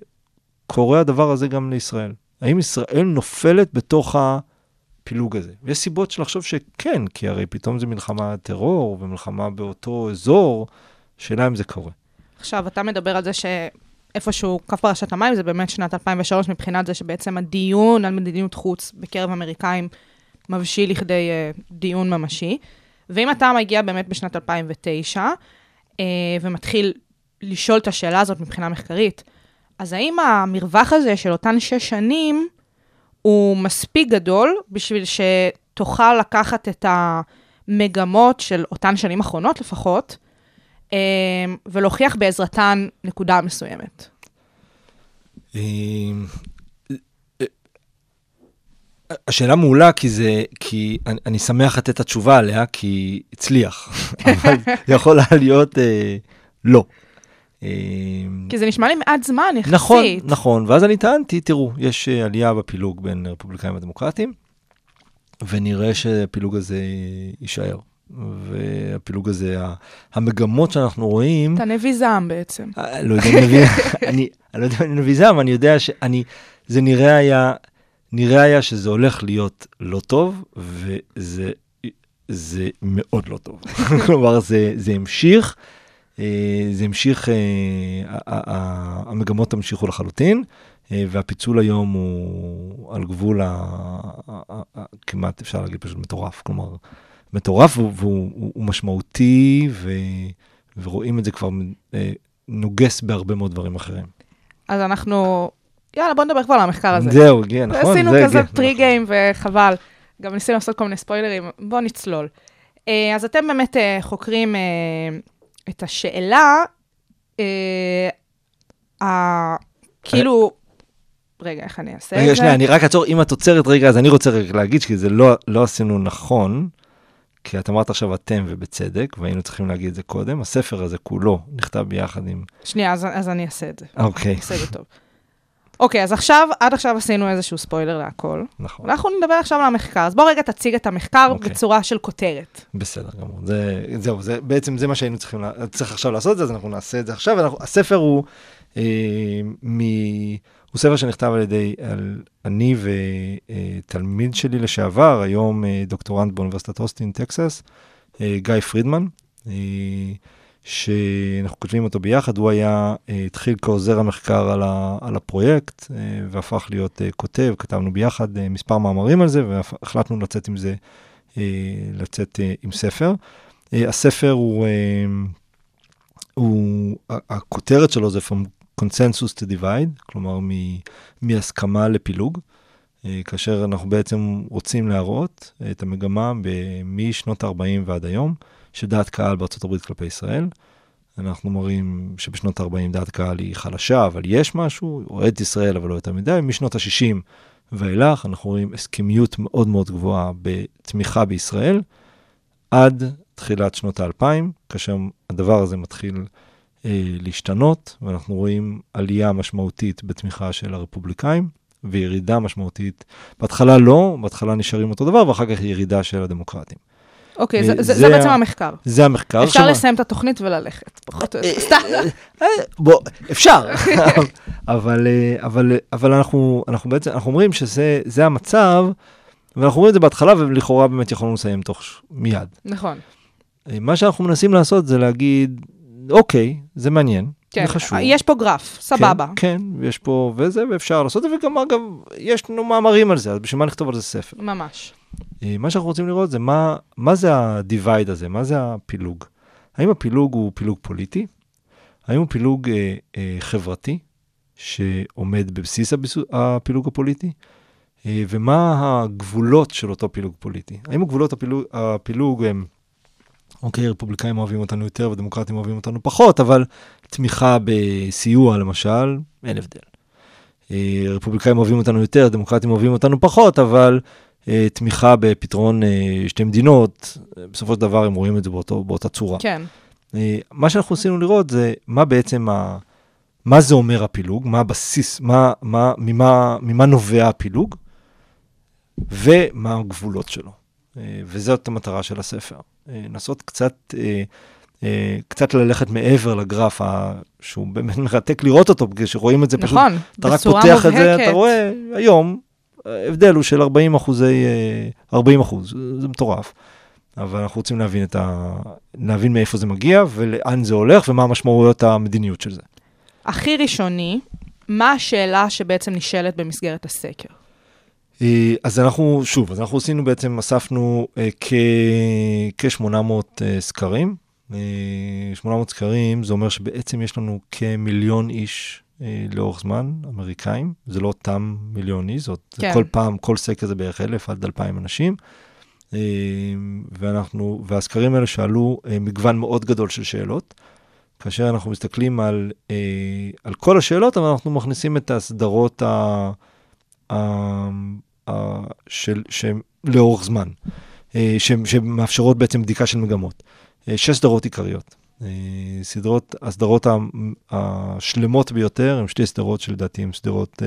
קורה הדבר הזה גם לישראל? האם ישראל נופלת בתוך הפילוג הזה? ויש סיבות של לחשוב שכן, כי הרי פתאום זה מלחמה טרור ומלחמה באותו אזור, שאלה אם זה קורה. עכשיו, אתה מדבר על זה שאיפשהו קו פרשת המים זה באמת שנת 2003, מבחינת זה שבעצם הדיון על מדיניות חוץ בקרב אמריקאים מבשיל לכדי uh, דיון ממשי. ואם אתה מגיע באמת בשנת 2009 uh, ומתחיל לשאול את השאלה הזאת מבחינה מחקרית, אז האם המרווח הזה של אותן שש שנים הוא מספיק גדול בשביל שתוכל לקחת את המגמות של אותן שנים אחרונות לפחות, אה, ולהוכיח בעזרתן נקודה מסוימת. אה, השאלה מעולה כי זה, כי אני, אני שמח לתת את התשובה עליה, כי הצליח, אבל יכול היה להיות אה, לא. אה, כי זה נשמע לי מעט זמן יחסית. נכון, נכון, ואז אני טענתי, תראו, יש אה, עלייה בפילוג בין רפובליקאים ודמוקרטים, ונראה שהפילוג הזה יישאר. והפילוג הזה, המגמות שאנחנו רואים, אתה נביא זעם בעצם. אה, לא יודע נביא, אני, אני לא יודע אם אני נביא זעם, אני יודע שאני, זה נראה היה, נראה היה שזה הולך להיות לא טוב, וזה זה מאוד לא טוב. כלומר, זה, זה המשיך, אה, זה המשיך, אה, המגמות המשיכו לחלוטין. והפיצול היום הוא על גבול ה- כמעט אפשר להגיד פשוט מטורף, כלומר, מטורף והוא, והוא הוא, הוא משמעותי, ו, ורואים את זה כבר אה, נוגס בהרבה מאוד דברים אחרים. אז אנחנו, יאללה, בוא נדבר כבר על המחקר הזה. זהו, הגיע, נכון, עשינו זה כזה הגיע, טרי נכון. וחבל. גם ניסינו לעשות כל מיני ספוילרים, בואו נצלול. אה, אז אתם באמת אה, חוקרים את השאלה, כאילו, רגע, איך אני אעשה את זה? רגע, שנייה, אני רק אעצור, אם את עוצרת רגע, אז אני רוצה רגע להגיד כי זה לא, לא עשינו נכון, כי את אמרת עכשיו אתם ובצדק, והיינו צריכים להגיד את זה קודם. הספר הזה כולו נכתב ביחד עם... שנייה, אז, אז אני אעשה את זה. אוקיי, אעשה את זה טוב. אוקיי, אז עכשיו, עד עכשיו עשינו איזשהו ספוילר להכל. נכון. ואנחנו נדבר עכשיו על המחקר. אז בוא רגע תציג את המחקר אוקיי. בצורה של כותרת. בסדר גמור. זה, זהו, זה, בעצם זה מה שהיינו צריכים, לה- צריך עכשיו לעשות את זה, אז אנחנו נעשה את זה עכשיו. אנחנו, הספר הוא, אה, מ, הוא ספר שנכתב על ידי, על, אני ותלמיד שלי לשעבר, היום אה, דוקטורנט באוניברסיטת אוסטין, טקסס, אה, גיא פרידמן, אה, שאנחנו כותבים אותו ביחד, הוא היה, התחיל כעוזר המחקר על, על הפרויקט, והפך להיות כותב, כתבנו ביחד מספר מאמרים על זה, והחלטנו לצאת עם זה, לצאת עם ספר. הספר הוא, הוא, הכותרת שלו זה From Consensus to Divide, כלומר מ- מהסכמה לפילוג, אה, כאשר אנחנו בעצם רוצים להראות את המגמה משנות ה-40 ועד היום, של דעת קהל בארצות הברית כלפי ישראל. אנחנו מראים שבשנות ה-40 דעת קהל היא חלשה, אבל יש משהו, אוהד ישראל, אבל לא יותר מדי. משנות ה-60 ואילך, אנחנו רואים הסכמיות מאוד מאוד גבוהה בתמיכה בישראל, עד תחילת שנות האלפיים, כאשר הדבר הזה מתחיל להשתנות, ואנחנו רואים עלייה משמעותית בתמיכה של הרפובליקאים, וירידה משמעותית, בהתחלה לא, בהתחלה נשארים אותו דבר, ואחר כך ירידה של הדמוקרטים. אוקיי, זה, אה, זה, זה זה בעצם המחקר. זה המחקר. אפשר עכשיו- לסיים את התוכנית וללכת, פחות או יותר. אה, בוא, אפשר, אבל, אה, אבל, אבל אנחנו, אנחנו בעצם, אנחנו אומרים שזה זה המצב, ואנחנו אומרים את זה בהתחלה, ולכאורה באמת יכולנו לסיים תוך מיד. נכון. אה, מה שאנחנו מנסים לעשות זה להגיד, אוקיי, זה מעניין, כן, זה חשוב. יש פה גרף, סבבה. כן, כן, יש פה וזה, ואפשר לעשות את זה, וגם אגב, יש לנו מאמרים על זה, אז בשביל מה נכתוב על זה ספר? ממש. אה, מה שאנחנו רוצים לראות זה מה, מה זה ה-divide הזה, מה זה הפילוג. האם הפילוג הוא פילוג פוליטי? האם הוא פילוג אה, אה, חברתי, שעומד בבסיס הביסו, הפילוג הפוליטי? אה, ומה הגבולות של אותו פילוג פוליטי? האם הגבולות הפילוג, הפילוג הם, אוקיי, רפובליקאים אוהבים אותנו יותר ודמוקרטים אוהבים אותנו פחות, אבל תמיכה בסיוע למשל, אין הבדל. אה, רפובליקאים אוהבים אותנו יותר, דמוקרטים אוהבים אותנו פחות, אבל אה, תמיכה בפתרון אה, שתי מדינות, אה, בסופו של דבר הם רואים את זה באותו, באותה צורה. כן. אה, מה שאנחנו עשינו לראות זה מה בעצם, ה, מה זה אומר הפילוג, מה הבסיס, מה, מה, ממה, ממה נובע הפילוג, ומה הגבולות שלו. אה, וזאת המטרה של הספר. אה, לנסות קצת, אה, אה, קצת ללכת מעבר לגרף, שהוא באמת מרתק לראות אותו, בגלל שרואים את זה פשוט נכון, אתה רק פותח את זה, מובהקת. אתה רואה היום, ההבדל הוא של 40 אחוזי, אה, 40 אחוז, זה מטורף. אבל אנחנו רוצים להבין, את ה... להבין מאיפה זה מגיע ולאן זה הולך ומה המשמעויות המדיניות של זה. הכי ראשוני, מה השאלה שבעצם נשאלת במסגרת הסקר? אה, אז אנחנו, שוב, אז אנחנו עשינו בעצם, אספנו אה, כ- כ-800 אה, סקרים. אה, 800 סקרים, זה אומר שבעצם יש לנו כמיליון איש לאורך זמן, אמריקאים. זה לא אותם מיליון איש, זאת כן. כל פעם, כל סקר זה בערך אלף עד אלפיים אנשים. ואנחנו, והסקרים האלה שאלו מגוון מאוד גדול של שאלות. כאשר אנחנו מסתכלים על, על כל השאלות, אבל אנחנו מכניסים את הסדרות ה... של, שהם לאורך זמן, אה, שמאפשרות בעצם בדיקה של מגמות. אה, שש סדרות עיקריות. אה, סדרות, הסדרות השלמות ביותר הן שתי סדרות שלדעתי הן סדרות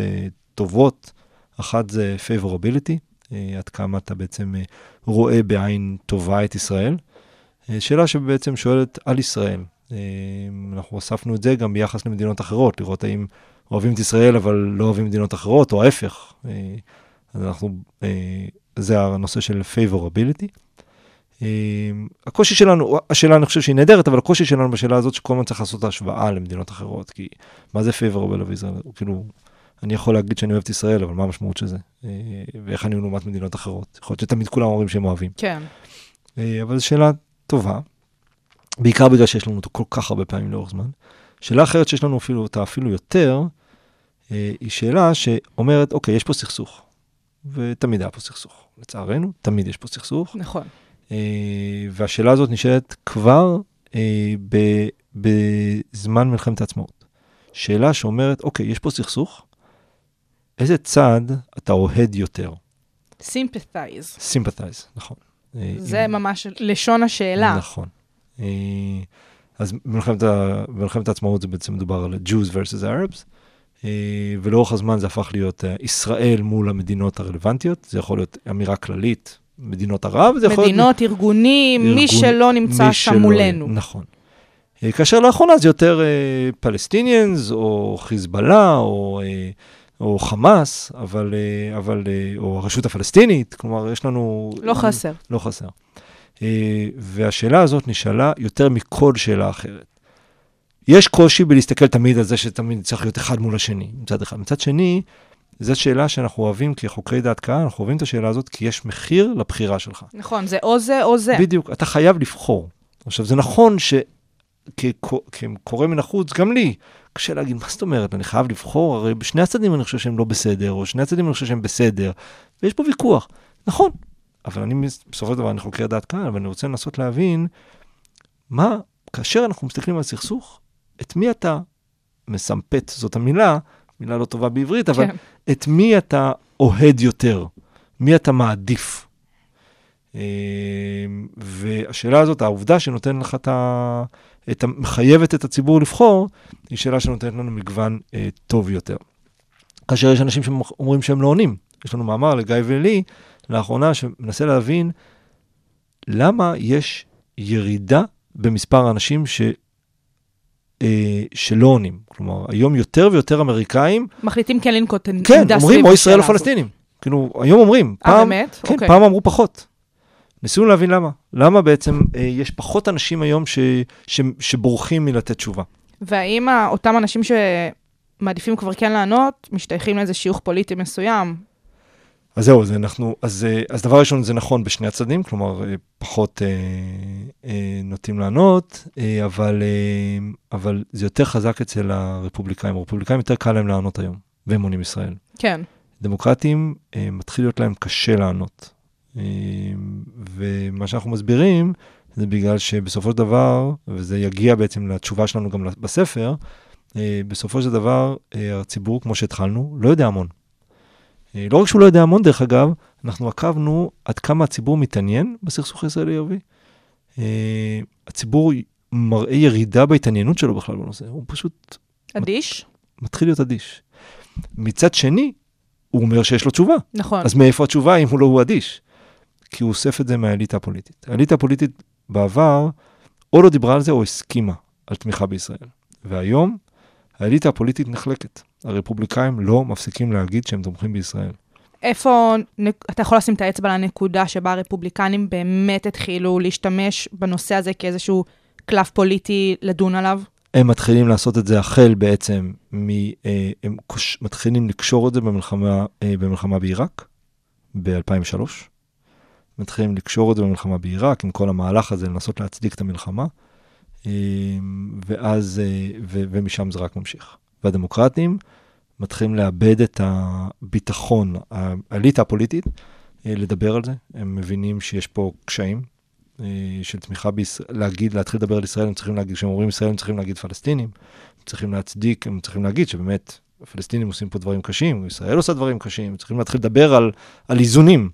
טובות. אחת זה favorability, עד כמה אתה בעצם אה, רואה בעין טובה את ישראל. שאלה שבעצם שואלת על ישראל. אנחנו אספנו את זה גם ביחס למדינות אחרות, לראות האם אוהבים את ישראל אבל לא אוהבים מדינות אחרות, או ההפך. אז אנחנו, אה, זה הנושא של favorability. אה, הקושי שלנו, השאלה אני חושב שהיא נהדרת, אבל הקושי שלנו בשאלה הזאת שכל הזמן צריך לעשות השוואה למדינות אחרות, כי מה זה favorable of Israel? כאילו, אני יכול להגיד שאני אוהב את ישראל, אבל מה המשמעות של זה? אה, ואיך אני לעומת מדינות אחרות? יכול להיות שתמיד כולם אומרים שהם אוהבים. כן. אה, אבל זו שאלה טובה, בעיקר בגלל שיש לנו אותו כל כך הרבה פעמים לאורך זמן. שאלה אחרת שיש לנו אפילו אותה אפילו יותר, אה, היא שאלה שאומרת, אוקיי, יש פה סכסוך, ותמיד היה פה סכסוך. לצערנו, תמיד יש פה סכסוך. נכון. אה, והשאלה הזאת נשאלת כבר אה, ב- בזמן מלחמת העצמאות. שאלה שאומרת, אוקיי, יש פה סכסוך, איזה צד אתה אוהד יותר? סימפתייז. sympathize, נכון. אה, זה אם- ממש לשון השאלה. נכון. אה, אז במלחמת, במלחמת העצמאות זה בעצם מדובר על Jews versus Arabs, ולאורך הזמן זה הפך להיות אה, ישראל מול המדינות הרלוונטיות, זה יכול להיות אמירה כללית, מדינות ערב, זה יכול להיות... מדינות, ארגונים, מי ארגון- שלא נמצא מי שם שלא- מולנו. נכון. אה, כאשר לאחרונה זה יותר פלסטיניאנס, או חיזבאללה, או, אה, או חמאס, אבל, אה, אבל, אה, או הרשות הפלסטינית, כלומר, יש לנו... לא חסר. לא חסר. אה, והשאלה הזאת נשאלה יותר מכל שאלה אחרת. יש קושי בלהסתכל תמיד על זה שתמיד צריך להיות אחד מול השני, מצד אחד. מצד שני, זו שאלה שאנחנו אוהבים כחוקרי דעת קהל, אנחנו אוהבים את השאלה הזאת כי יש מחיר לבחירה שלך. נכון, זה או זה או זה. בדיוק, אתה חייב לבחור. עכשיו, זה נכון שכקורא מן החוץ, גם לי, קשה להגיד, מה זאת אומרת, אני חייב לבחור, הרי בשני הצדדים אני חושב שהם לא בסדר, או שני הצדדים אני חושב שהם בסדר, ויש פה ויכוח. נכון, אבל אני, בסופו של דבר, אני חוקר דעת קהל, ואני רוצה לנסות להבין מה, כאשר אנחנו מסתכלים על סכסוך, את מי אתה מסמפת, זאת המילה, מילה לא טובה בעברית, אבל כן. את מי אתה אוהד יותר, מי אתה מעדיף. אה, והשאלה הזאת, העובדה שנותן לך את ה... את. מחייבת את הציבור לבחור, היא שאלה שנותנת לנו מגוון אה, טוב יותר. כאשר יש אנשים שאומרים שהם לא עונים. יש לנו מאמר לגיא ולי לאחרונה שמנסה להבין למה יש ירידה במספר האנשים ש... שלא עונים. כלומר, היום יותר ויותר אמריקאים, מחליטים כן לנקוט עמדה כן, סביב אומרים או ישראל או. פלסטינים. כאילו, היום אומרים. אה, באמת? כן, אוקיי. פעם אמרו פחות. ניסינו להבין למה. למה בעצם אה, יש פחות אנשים היום ש, ש, שבורחים מלתת תשובה. והאם אותם אנשים שמעדיפים כבר כן לענות, משתייכים לאיזה שיוך פוליטי מסוים? אז זהו, זה אנחנו, אז, אה, אז דבר ראשון, זה נכון בשני הצדדים, כלומר, אה, פחות אה, אה, נוטים לענות, אה, אבל, אה, אבל זה יותר חזק אצל הרפובליקאים. הרפובליקאים יותר קל להם לענות היום, והם עונים ישראל. כן. דמוקרטים, אה, מתחיל להיות להם קשה לענות. אה, ומה שאנחנו מסבירים, זה בגלל שבסופו של דבר, וזה יגיע בעצם לתשובה שלנו גם בספר, אה, בסופו של דבר, אה, הציבור, כמו שהתחלנו, לא יודע המון. אה, לא רק שהוא לא יודע המון, דרך אגב, אנחנו עקבנו עד כמה הציבור מתעניין בסכסוך הישראלי-ערבי. אה, הציבור מראה ירידה בהתעניינות שלו בכלל בנושא, הוא פשוט אדיש? מתחיל להיות אדיש. מצד שני, הוא אומר שיש לו תשובה. נכון. אז מאיפה התשובה אם הוא לא הוא אדיש? כי הוא אוסף את זה מהאליטה הפוליטית. האליטה הפוליטית בעבר או לא דיברה על זה או הסכימה על תמיכה בישראל. והיום האליטה הפוליטית נחלקת. הרפובליקאים לא מפסיקים להגיד שהם תומכים בישראל. איפה, אתה יכול לשים את האצבע על הנקודה שבה הרפובליקנים באמת התחילו להשתמש בנושא הזה כאיזשהו קלף פוליטי לדון עליו? הם מתחילים לעשות את זה החל בעצם, מ, אה, הם קוש, מתחילים לקשור את זה במלחמה, אה, במלחמה בעיראק ב-2003. מתחילים לקשור את זה במלחמה בעיראק, עם כל המהלך הזה, לנסות להצדיק את המלחמה. אה, ואז, אה, ו, ומשם זה רק ממשיך. והדמוקרטים מתחילים לאבד את הביטחון, האליטה הפוליטית, אה, לדבר על זה. הם מבינים שיש פה קשיים אה, של תמיכה בישראל, להגיד, להתחיל לדבר על ישראל, הם צריכים להגיד, כשהם אומרים ישראל, הם צריכים להגיד פלסטינים, הם צריכים להצדיק, הם צריכים להגיד שבאמת הפלסטינים עושים פה דברים קשים, ישראל עושה דברים קשים, הם צריכים להתחיל לדבר על, על איזונים.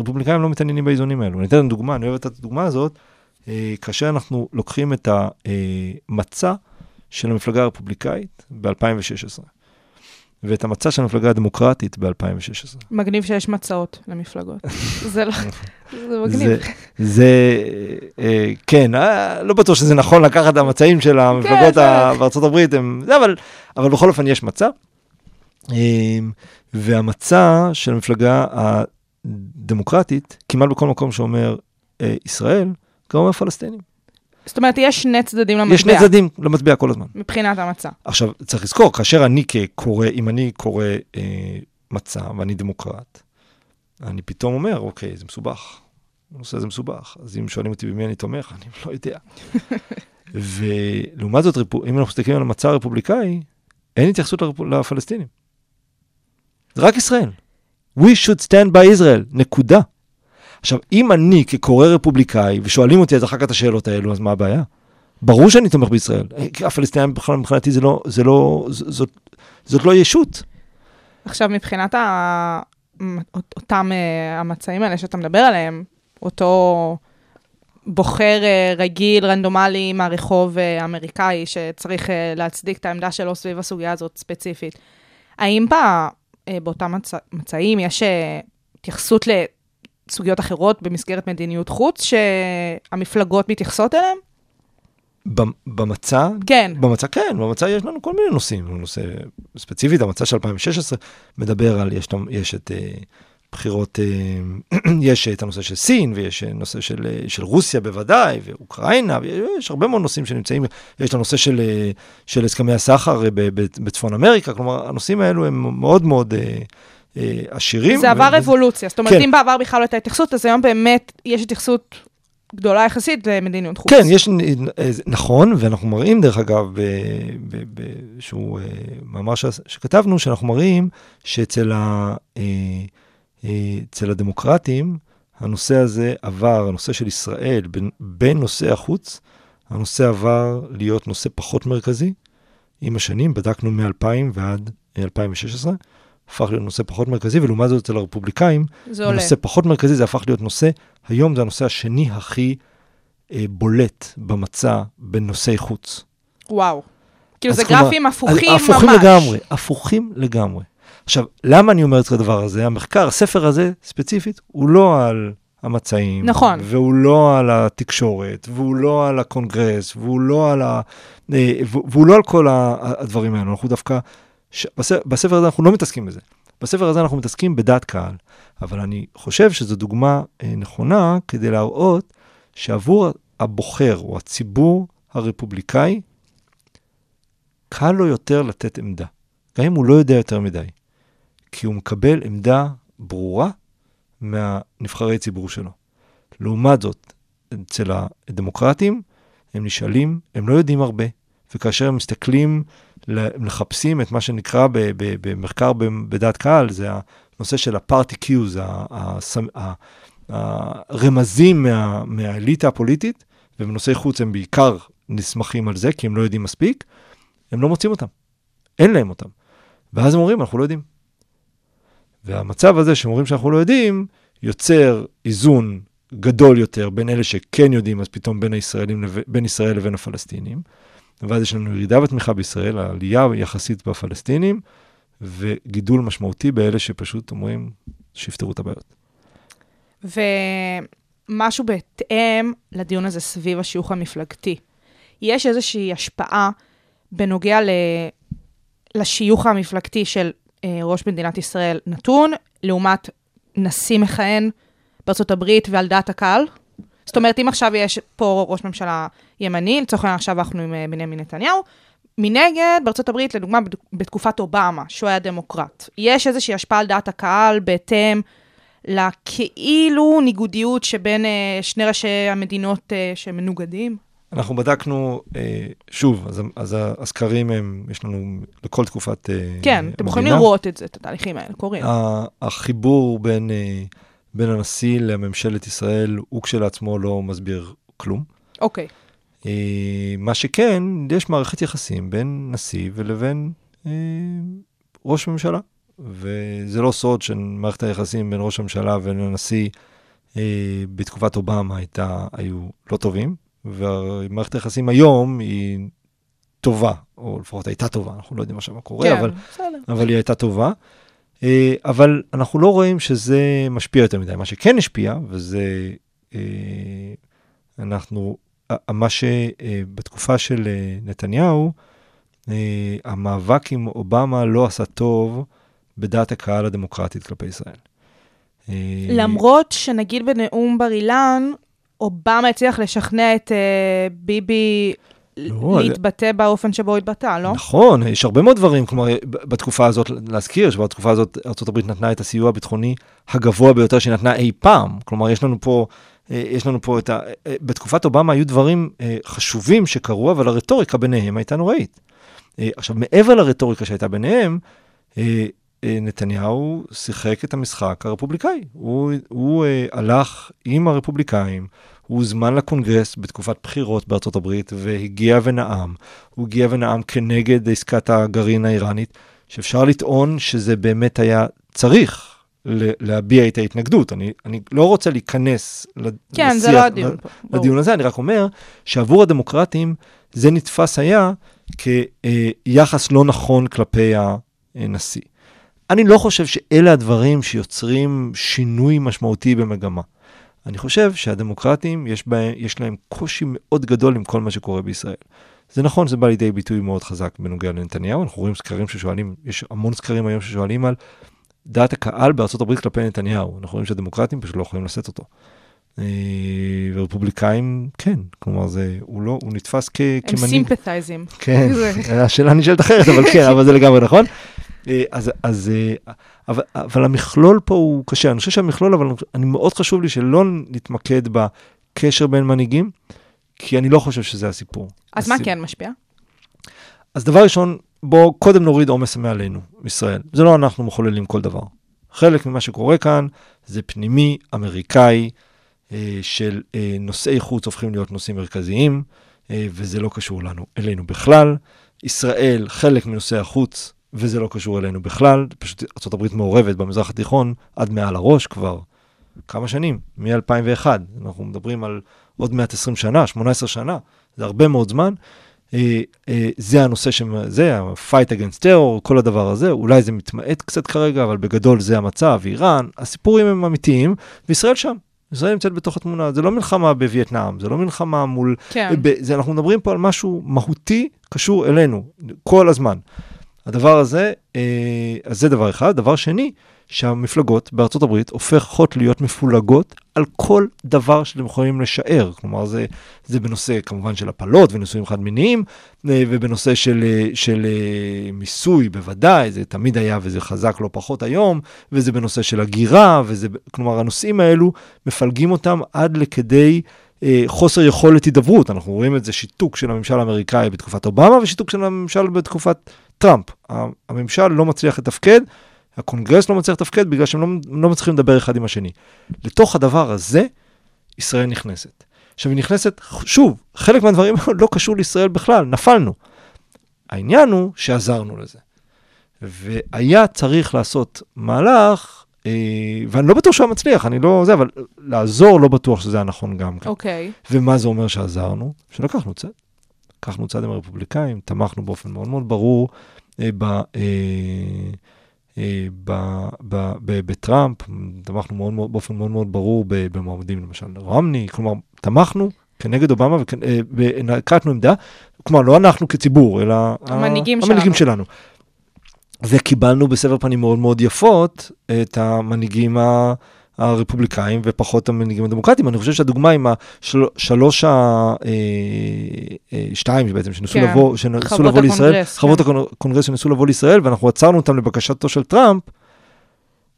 רפובליקאים לא מתעניינים באיזונים האלו. אני אתן דוגמה, אני אוהב את הדוגמה הזאת, אה, כאשר אנחנו לוקחים את המצע של המפלגה הרפובליקאית ב-2016, ואת המצע של המפלגה הדמוקרטית ב-2016. מגניב שיש מצעות למפלגות. זה לא... זה מגניב. זה, זה אה, כן, אה, לא בטוח שזה נכון לקחת את המצעים של המפלגות ה- בארצות הברית, הם, זה, אבל, אבל בכל אופן יש מצע. אה, והמצע של המפלגה הדמוקרטית, כמעט בכל מקום שאומר אה, ישראל, גם אומר פלסטינים. זאת אומרת, יש שני צדדים למטבע. יש שני צדדים למטבע כל הזמן. מבחינת המצע. עכשיו, צריך לזכור, כאשר אני כקורא, אם אני קורא אה, מצע ואני דמוקרט, אני פתאום אומר, אוקיי, זה מסובך. הנושא הזה מסובך. אז אם שואלים אותי במי אני תומך, אני לא יודע. ולעומת זאת, אם אנחנו מסתכלים על המצע הרפובליקאי, אין התייחסות. לפלסטינים. זה רק ישראל. We should stand by Israel, נקודה. עכשיו, אם אני כקורא רפובליקאי, ושואלים אותי אז אחר כך את השאלות האלו, אז מה הבעיה? ברור שאני תומך בישראל. כי הפלסטינים בכלל מבחינתי זה לא, זה לא, זאת, זאת לא ישות. עכשיו, מבחינת ה... אותם אה, המצעים האלה שאתה מדבר עליהם, אותו בוחר אה, רגיל, רנדומלי מהרחוב אה, האמריקאי, שצריך אה, להצדיק את העמדה שלו סביב הסוגיה הזאת ספציפית, האם בא, אה, באותם מצ... מצעים יש אה, התייחסות לסוגיות אחרות במסגרת מדיניות חוץ, שהמפלגות מתייחסות אליהן? במ- במצע, כן. במצע כן, במצע יש לנו כל מיני נושאים. נושא ספציפית, המצע של 2016 מדבר על, יש, יש את אה, בחירות, אה, יש את הנושא של סין, ויש נושא של, אה, של רוסיה בוודאי, ואוקראינה, ויש הרבה מאוד נושאים שנמצאים, יש את הנושא של, אה, של הסכמי הסחר אה, ב- ב- בצפון אמריקה, כלומר, הנושאים האלו הם מאוד מאוד אה, אה, עשירים. זה עבר אבולוציה, זאת אומרת, כן. אם בעבר בכלל לא הייתה התייחסות, אז היום באמת יש התייחסות גדולה יחסית למדיניות חוץ. כן, יש, אה, נכון, ואנחנו מראים, דרך אגב, באיזשהו מאמר ש- שכתבנו, שאנחנו מראים שאצל ה, אה, אה, אצל הדמוקרטים, הנושא הזה עבר, הנושא של ישראל, בין, בין נושאי החוץ, הנושא עבר להיות נושא פחות מרכזי. עם השנים, בדקנו מ-2000 ועד 2016, הפך להיות נושא פחות מרכזי, ולעומת זאת אצל הרפובליקאים, זה עולה. נושא פחות מרכזי, זה הפך להיות נושא, היום זה הנושא השני הכי אה, בולט במצע בנושאי חוץ. וואו. כאילו, זה כלומר, גרפים הפוכים ממש. הפוכים לגמרי, הפוכים לגמרי. עכשיו, למה אני אומר את הדבר הזה? המחקר, הספר הזה ספציפית, הוא לא על המצעים. נכון. והוא לא על התקשורת, והוא לא על הקונגרס, והוא לא על, ה... אה, והוא לא על כל הדברים האלו. אנחנו דווקא, ש... בספר, בספר הזה אנחנו לא מתעסקים בזה. בספר הזה אנחנו מתעסקים בדעת קהל. אבל אני חושב שזו דוגמה אה, נכונה כדי להראות שעבור הבוחר או הציבור הרפובליקאי, קל לו יותר לתת עמדה, גם אם הוא לא יודע יותר מדי, כי הוא מקבל עמדה ברורה מהנבחרי ציבור שלו. לעומת זאת, אצל הדמוקרטים, הם נשאלים, הם לא יודעים הרבה, וכאשר הם מסתכלים, מחפשים את מה שנקרא ב- ב- במחקר בדעת קהל, זה הנושא של ה-party cues, ה- הסמ- ה- הרמזים מה- מהאליטה הפוליטית, ובנושאי חוץ הם בעיקר נסמכים על זה, כי הם לא יודעים מספיק, הם לא מוצאים אותם. אין להם אותם. ואז הם אומרים, אנחנו לא יודעים. והמצב הזה שהם אומרים שאנחנו לא יודעים, יוצר איזון גדול יותר בין אלה שכן יודעים, אז פתאום בין, לב- בין ישראל לבין הפלסטינים. ואז יש לנו ירידה בתמיכה בישראל, עלייה יחסית בפלסטינים, וגידול משמעותי באלה שפשוט אומרים, שיפתרו את הבעיות. ומשהו בהתאם לדיון הזה סביב השיוך המפלגתי. יש איזושהי השפעה בנוגע ל... לשיוך המפלגתי של אה, ראש מדינת ישראל נתון, לעומת נשיא מכהן הברית ועל דעת הקהל? זאת אומרת, אם עכשיו יש פה ראש ממשלה ימני, לצורך העניין עכשיו אנחנו עם אה, בנימין נתניהו, מנגד, בארצות הברית, לדוגמה, בת- בתקופת אובמה, שהוא היה דמוקרט, יש איזושהי השפעה על דעת הקהל בהתאם לכאילו ניגודיות שבין אה, שני ראשי המדינות אה, שמנוגדים? אנחנו בדקנו, שוב, אז, אז הסקרים הם, יש לנו לכל תקופת אה, כן, אתם יכולים. לראות את זה, את התהליכים האלה, קורים. החיבור בין, בין הנשיא לממשלת ישראל הוא כשלעצמו לא מסביר כלום. אוקיי. אה, מה שכן, יש מערכת יחסים בין נשיא ולבין אה, ראש ממשלה. וזה לא סוד שמערכת היחסים בין ראש הממשלה ובין הנשיא אה, בתקופת אובמה הייתה, היו לא טובים, ומערכת היחסים היום היא טובה, או לפחות הייתה טובה, אנחנו לא יודעים עכשיו מה קורה, כן, אבל בסדר. אבל היא הייתה טובה. אה, אבל אנחנו לא רואים שזה משפיע יותר מדי. מה שכן השפיע, וזה אה, אנחנו, מה שבתקופה של אה, נתניהו, אה, המאבק עם אובמה לא עשה טוב בדעת הקהל הדמוקרטית כלפי ישראל. למרות שנגיד בנאום בר אילן, אובמה הצליח לשכנע את ביבי לא, להתבטא באופן שבו הוא התבטא, לא? נכון, יש הרבה מאוד דברים, כלומר, בתקופה הזאת, להזכיר שבתקופה הזאת ארה"ב נתנה את הסיוע הביטחוני הגבוה ביותר שנתנה אי פעם. כלומר, יש לנו פה, אה, יש לנו פה את ה... אה, בתקופת אובמה היו דברים אה, חשובים שקרו, אבל הרטוריקה ביניהם הייתה נוראית. עכשיו, מעבר לרטוריקה שהייתה ביניהם, נתניהו שיחק את המשחק הרפובליקאי. הוא, הוא הלך עם הרפובליקאים, הוא הוזמן לקונגרס בתקופת בחירות בארצות הברית והגיע ונאם. הוא הגיע ונאם כנגד עסקת הגרעין האיראנית, שאפשר לטעון שזה באמת היה צריך להביע את ההתנגדות. אני, אני לא רוצה להיכנס כן, זה לשיח- לא הדיון. לדיון הזה, אני רק אומר שעבור הדמוקרטים זה נתפס היה כיחס לא נכון כלפי הנשיא. אני לא חושב שאלה הדברים שיוצרים שינוי משמעותי במגמה. אני חושב שהדמוקרטים, יש, בהם, יש להם קושי מאוד גדול עם כל מה שקורה בישראל. זה נכון, זה בא לידי ביטוי מאוד חזק בנוגע לנתניהו, אנחנו רואים סקרים ששואלים, יש המון סקרים היום ששואלים על דעת הקהל בארצות הברית כלפי נתניהו. אנחנו רואים שהדמוקרטים פשוט לא יכולים לשאת אותו. אה, ורפובליקאים, כן, כלומר, זה, הוא לא, הוא נתפס כ, הם כמנהיג. סימפתייזים. כן, השאלה נשאלת אחרת, אבל כן, אבל זה לגמרי נכון. אה, אז, אז, אה, אבל, אבל המכלול פה הוא קשה. אני חושב שהמכלול, אבל אני מאוד חשוב לי שלא נתמקד בקשר בין מנהיגים, כי אני לא חושב שזה הסיפור. אז מה הסיפ- כן משפיע? אז דבר ראשון, בואו קודם נוריד עומס מעלינו, ישראל. זה לא אנחנו מחוללים כל דבר. חלק ממה שקורה כאן זה פנימי, אמריקאי, אה, של אה, נושאי חוץ הופכים להיות נושאים מרכזיים, אה, וזה לא קשור לנו, אלינו בכלל. ישראל, חלק מנושאי החוץ, וזה לא קשור אלינו בכלל. פשוט ארה"ב מעורבת במזרח התיכון עד מעל הראש כבר כמה שנים, מ-2001. אנחנו מדברים על עוד מעט 20 שנה, 18 שנה, זה הרבה מאוד זמן. אה, אה, זה הנושא, שמ- זה ה-fight against terror, כל הדבר הזה, אולי זה מתמעט קצת כרגע, אבל בגדול זה המצב, איראן, הסיפורים הם אמיתיים, וישראל שם. ישראל נמצאת בתוך התמונה, זה לא מלחמה בווייטנאם, זה לא מלחמה מול... כן. ב- זה, אנחנו מדברים פה על משהו מהותי קשור אלינו, כל הזמן. הדבר הזה, אה, אז זה דבר אחד. דבר שני, שהמפלגות בארצות הברית הופכות להיות מפולגות על כל דבר שאתם יכולים לשער. כלומר, זה, זה בנושא כמובן של הפלות ונישואים חד-מיניים, אה, ובנושא של, אה, של מיסוי בוודאי, זה תמיד היה וזה חזק לא פחות היום, וזה בנושא של הגירה, וזה, כלומר, הנושאים האלו מפלגים אותם עד לכדי... חוסר יכולת הידברות. אנחנו רואים את זה שיתוק של הממשל האמריקאי בתקופת אובמה ושיתוק של הממשל בתקופת טראמפ. הממשל לא מצליח לתפקד, הקונגרס לא מצליח לתפקד בגלל שהם לא, לא מצליחים לדבר אחד עם השני. לתוך הדבר הזה, ישראל נכנסת. עכשיו, היא נכנסת, שוב, חלק מהדברים לא קשור לישראל בכלל, נפלנו. העניין הוא שעזרנו לזה. והיה צריך לעשות מהלך, אה, ואני לא בטוח שהוא מצליח, אני לא זה, אבל לעזור לא בטוח שזה היה נכון גם כן. אוקיי. ומה זה אומר שעזרנו? שלקחנו צד. לקחנו צד עם הרפובליקאים, תמכנו באופן מאוד מאוד ברור אה, ב, אה, אה, ב, ב, ב, בטראמפ, תמכנו מאוד, מאוד, באופן מאוד מאוד ברור במועמדים, למשל רומני, כלומר, תמכנו כנגד אובמה ונקטנו עמדה, כלומר, לא אנחנו כציבור, אלא ה- המנהיגים המנהיגים שלנו. שלנו. וקיבלנו בסבר פנים מאוד מאוד יפות את המנהיגים ה... הרפובליקאים ופחות המנהיגים הדמוקרטיים. אני חושב שהדוגמה עם השלוש ה... אה, אה, שתיים בעצם, שניסו כן, לבוא, שניסו חברות לבוא לישראל, הקונגרס, חברות כן. הקונגרס שניסו לבוא לישראל, ואנחנו עצרנו אותם לבקשתו של טראמפ,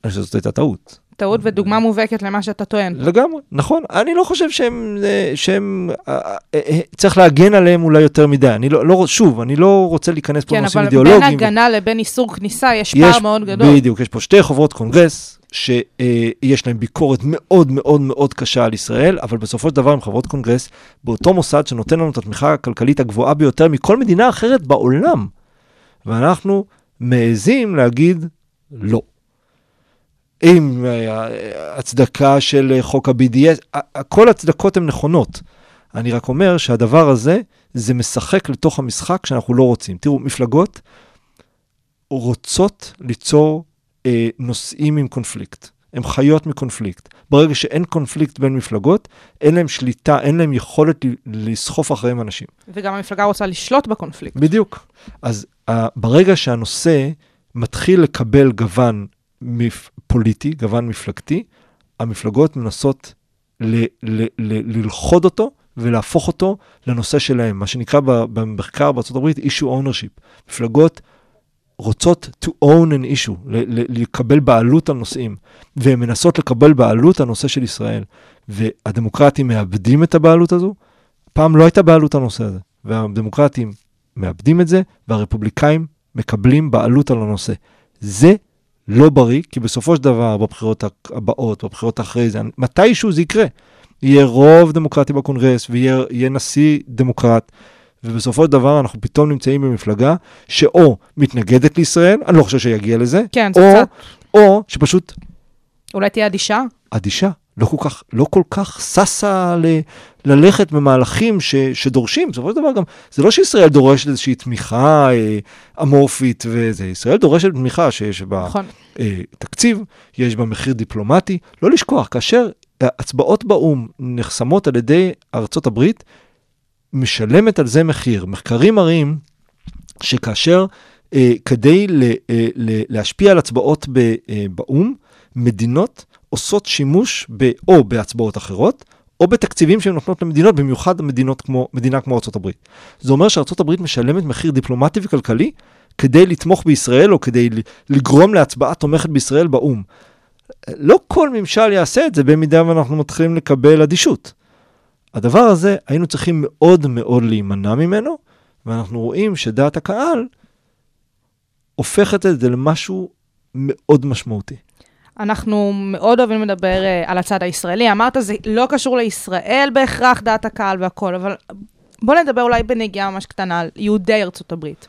אני חושב שזאת הייתה טעות. טעות ודוגמה מובהקת למה שאתה טוען. לגמרי, נכון. אני לא חושב שהם, אה, שהם, אה, אה, צריך להגן עליהם אולי יותר מדי. אני לא, לא, שוב, אני לא רוצה להיכנס פה כן, לנושאים אבל אידיאולוגיים. בין הגנה לבין איסור כניסה יש פער מאוד גדול. בדיוק, יש פה שתי חברות קונגרס שיש להן ביקורת מאוד מאוד מאוד קשה על ישראל, אבל בסופו של דבר הן חברות קונגרס באותו מוסד שנותן לנו את התמיכה הכלכלית הגבוהה ביותר מכל מדינה אחרת בעולם. ואנחנו מעזים להגיד לא. עם אה, הצדקה של אה, חוק ה-BDS, כל הצדקות הן נכונות. אני רק אומר שהדבר הזה, זה משחק לתוך המשחק שאנחנו לא רוצים. תראו, מפלגות רוצות ליצור אה, נושאים עם קונפליקט. הן חיות מקונפליקט. ברגע שאין קונפליקט בין מפלגות, אין להם שליטה, אין להם יכולת לסחוף אחריהם אנשים. וגם המפלגה רוצה לשלוט בקונפליקט. בדיוק. אז uh, ברגע שהנושא מתחיל לקבל גוון מפ... פוליטי, גוון מפלגתי, המפלגות מנסות ל- ל- ל- ללכוד אותו ולהפוך אותו לנושא שלהם, מה שנקרא במחקר בארה"ב issue ownership. מפלגות רוצות to own an issue, ל- ל- לקבל בעלות על נושאים, והן מנסות לקבל בעלות על נושא של ישראל. והדמוקרטים מאבדים את הבעלות הזו. פעם לא הייתה בעלות על הנושא הזה, והדמוקרטים מאבדים את זה, והרפובליקאים מקבלים בעלות על הנושא. זה לא בריא, כי בסופו של דבר, בבחירות הבאות, בבחירות אחרי זה, מתישהו זה יקרה. יהיה רוב דמוקרטי בקונגרס, ויהיה יהיה נשיא דמוקרט, ובסופו של דבר אנחנו פתאום נמצאים במפלגה שאו מתנגדת לישראל, אני לא חושב שיגיע לזה, כן, או, או שפשוט אולי תהיה אדישה? אדישה, לא כל כך, לא כל כך ששה ל, ללכת במהלכים ש, שדורשים. בסופו של דבר גם, זה לא שישראל דורשת איזושהי תמיכה אה, אמורפית וזה, ישראל דורשת תמיכה שיש בה נכון. אה, תקציב, יש בה מחיר דיפלומטי. לא לשכוח, כאשר הצבעות באו"ם נחסמות על ידי ארצות הברית, משלמת על זה מחיר. מחקרים מראים שכאשר, אה, כדי ל, אה, ל, להשפיע על הצבעות אה, באו"ם, מדינות עושות שימוש ב, או בהצבעות אחרות, או בתקציבים שהן נותנות למדינות, במיוחד מדינות כמו, מדינה כמו ארה"ב. זה אומר שארה"ב משלמת מחיר דיפלומטי וכלכלי כדי לתמוך בישראל, או כדי לגרום להצבעה תומכת בישראל באו"ם. לא כל ממשל יעשה את זה במידה ואנחנו מתחילים לקבל אדישות. הדבר הזה, היינו צריכים מאוד מאוד להימנע ממנו, ואנחנו רואים שדעת הקהל הופכת את זה למשהו מאוד משמעותי. אנחנו מאוד אוהבים לדבר uh, על הצד הישראלי. אמרת, זה לא קשור לישראל בהכרח, דעת הקהל והכול, אבל בוא נדבר אולי בנגיעה ממש קטנה על יהודי ארצות הברית.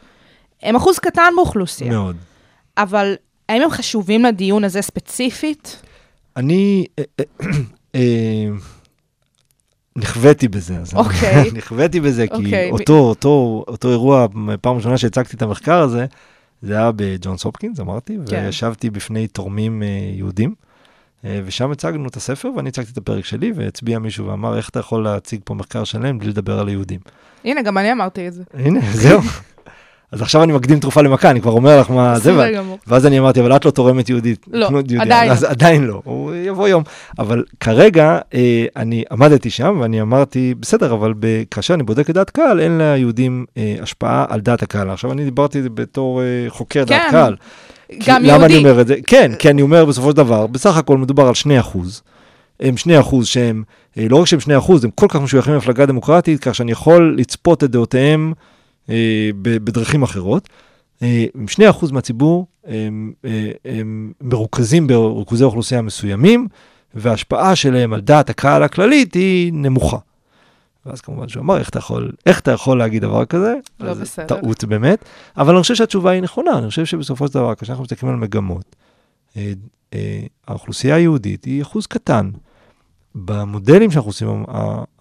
הם אחוז קטן באוכלוסייה, מאוד. אבל האם הם חשובים לדיון הזה ספציפית? אני אה, אה, נכוויתי בזה. אז אני- אוקיי. נכוויתי בזה, כי אוקיי. אותו, אותו, אותו אירוע, פעם ראשונה שהצגתי את המחקר הזה, זה היה בג'ונס הופקינס, אמרתי, כן. וישבתי בפני תורמים אה, יהודים, אה, ושם הצגנו את הספר, ואני הצגתי את הפרק שלי, והצביע מישהו ואמר, איך אתה יכול להציג פה מחקר שלם בלי לדבר על היהודים? הנה, גם אני אמרתי את זה. הנה, זהו. אז עכשיו אני מקדים תרופה למכה, אני כבר אומר לך מה זה. ואז אני אמרתי, אבל את לא תורמת יהודית. לא, כמו יהודייה." עדיין אז לא. עדיין לא, הוא יבוא יום. אבל כרגע אה, אני עמדתי שם ואני אמרתי, בסדר, אבל כאשר אני בודק את דעת קהל, אין ליהודים אה, השפעה על דעת הקהל. עכשיו אני דיברתי בתור אה, חוקר דעת כן, קהל. כי- גם למה אני יהודי. אומר את זה? כן, כי אני אומר בסופו של דבר, בסך הכל מדובר על 2 אחוז. הם 2 אחוז שהם, אה, לא רק שהם 2 אחוז, הם כל כך משויכים למפלגה דמוקרטית, כך שאני יכול לצפות את דעותיהם בדרכים אחרות. אה, 2 אחוז מהציבור הם, אה, הם מרוכזים בריכוזי אוכלוסייה מסוימים, וההשפעה שלהם על דעת הקהל הכללית היא נמוכה. ואז כמובן שהוא אמר, איך אתה יכול, איך אתה יכול להגיד דבר כזה? לא אז בסדר. טעות באמת, אבל אני חושב שהתשובה היא נכונה, אני חושב שבסופו של דבר, כשאנחנו מסתכלים על מגמות, אה, אה, האוכלוסייה היהודית היא אחוז קטן. במודלים שאנחנו עושים,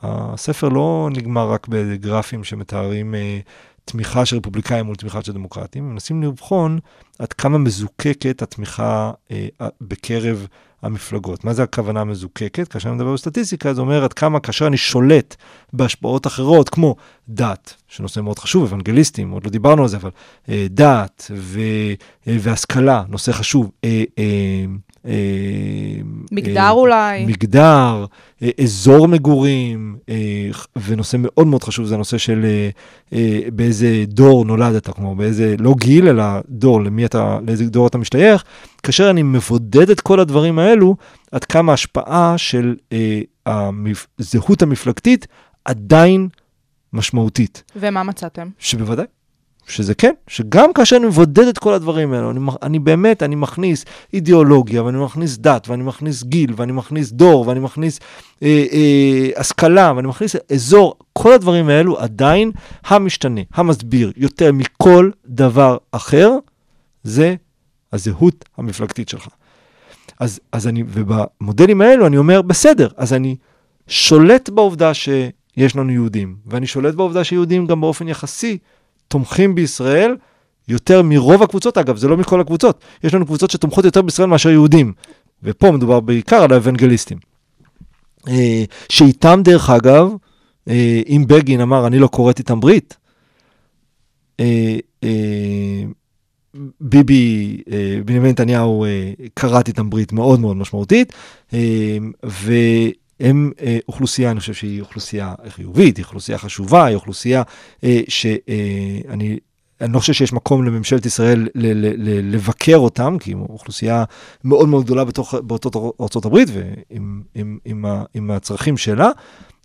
הספר לא נגמר רק בגרפים שמתארים אה, תמיכה של רפובליקאים מול תמיכה של דמוקרטים, מנסים לבחון עד כמה מזוקקת התמיכה אה, בקרב המפלגות. מה זה הכוונה מזוקקת? כאשר אני מדבר בסטטיסטיקה, זה אומר עד כמה כאשר אני שולט בהשפעות אחרות, כמו דת, שנושא מאוד חשוב, אוונגליסטים, עוד לא דיברנו על זה, אבל אה, דת ו, אה, והשכלה, נושא חשוב. אה, אה, מגדר אה, אולי? מגדר, אה, אזור מגורים, אה, ונושא מאוד מאוד חשוב זה הנושא של אה, אה, באיזה דור נולדת, כלומר באיזה, לא גיל, אלא דור, למי אתה, לאיזה דור אתה משתייך. כאשר אני מבודד את כל הדברים האלו, עד כמה ההשפעה של אה. הזהות המפלגתית עדיין משמעותית. ומה מצאתם? שבוודאי, שזה כן, שגם כאשר אני מבודד את כל הדברים האלו, אני, אני באמת, אני מכניס אידיאולוגיה, ואני מכניס דת, ואני מכניס גיל, ואני מכניס דור, ואני מכניס אה, אה, השכלה, ואני מכניס אזור, כל הדברים האלו עדיין המשתנה, המסביר יותר מכל דבר אחר, זה הזהות המפלגתית שלך. אז, אז אני, ובמודלים האלו אני אומר, בסדר, אז אני שולט בעובדה שיש לנו יהודים, ואני שולט בעובדה שיהודים גם באופן יחסי תומכים בישראל יותר מרוב הקבוצות, אגב, זה לא מכל הקבוצות, יש לנו קבוצות שתומכות יותר בישראל מאשר יהודים, ופה מדובר בעיקר על האוונגליסטים. אה, שאיתם, דרך אגב, אה, אם בגין אמר, אני לא כורת איתם ברית, אה, ביבי, בנימין נתניהו, כרת איתם ברית מאוד מאוד משמעותית, אה, הם אה, אוכלוסייה, אני חושב שהיא אוכלוסייה חיובית, היא אוכלוסייה חשובה, היא אוכלוסייה אה, שאני... אני לא חושב שיש מקום לממשלת ישראל ל- ל- ל- לבקר אותם, כי הם אוכלוסייה מאוד מאוד גדולה בתוך, באותות הברית ועם עם, עם, ה- עם הצרכים שלה,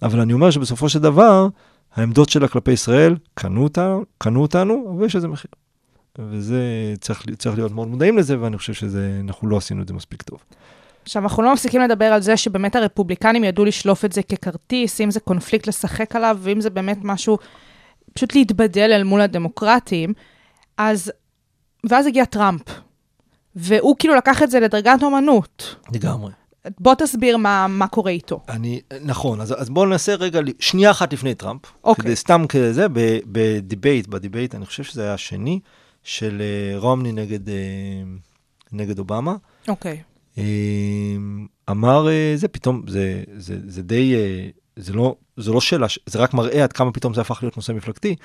אבל אני אומר שבסופו של דבר, העמדות שלה כלפי ישראל קנו, אותה, קנו אותנו, ויש לזה מחיר. וזה, צריך, צריך להיות מאוד מודעים לזה, ואני חושב שאנחנו לא עשינו את זה מספיק טוב. עכשיו, אנחנו לא מפסיקים לדבר על זה שבאמת הרפובליקנים ידעו לשלוף את זה ככרטיס, אם זה קונפליקט לשחק עליו, ואם זה באמת משהו, פשוט להתבדל אל מול הדמוקרטים. אז, ואז הגיע טראמפ, והוא כאילו לקח את זה לדרגת אומנות. לגמרי. בוא תסביר מה, מה קורה איתו. אני, נכון, אז, אז בואו ננסה רגע, שנייה אחת לפני טראמפ. אוקיי. כדי סתם כזה, ב debate, ב debate, אני חושב שזה היה השני, של אה, רומני נגד, אה, נגד אובמה. אוקיי. אה, אמר, אה, זה פתאום, זה, זה, זה די, אה, זה לא, זה לא שאלה, זה רק מראה עד כמה פתאום זה הפך להיות נושא מפלגתי.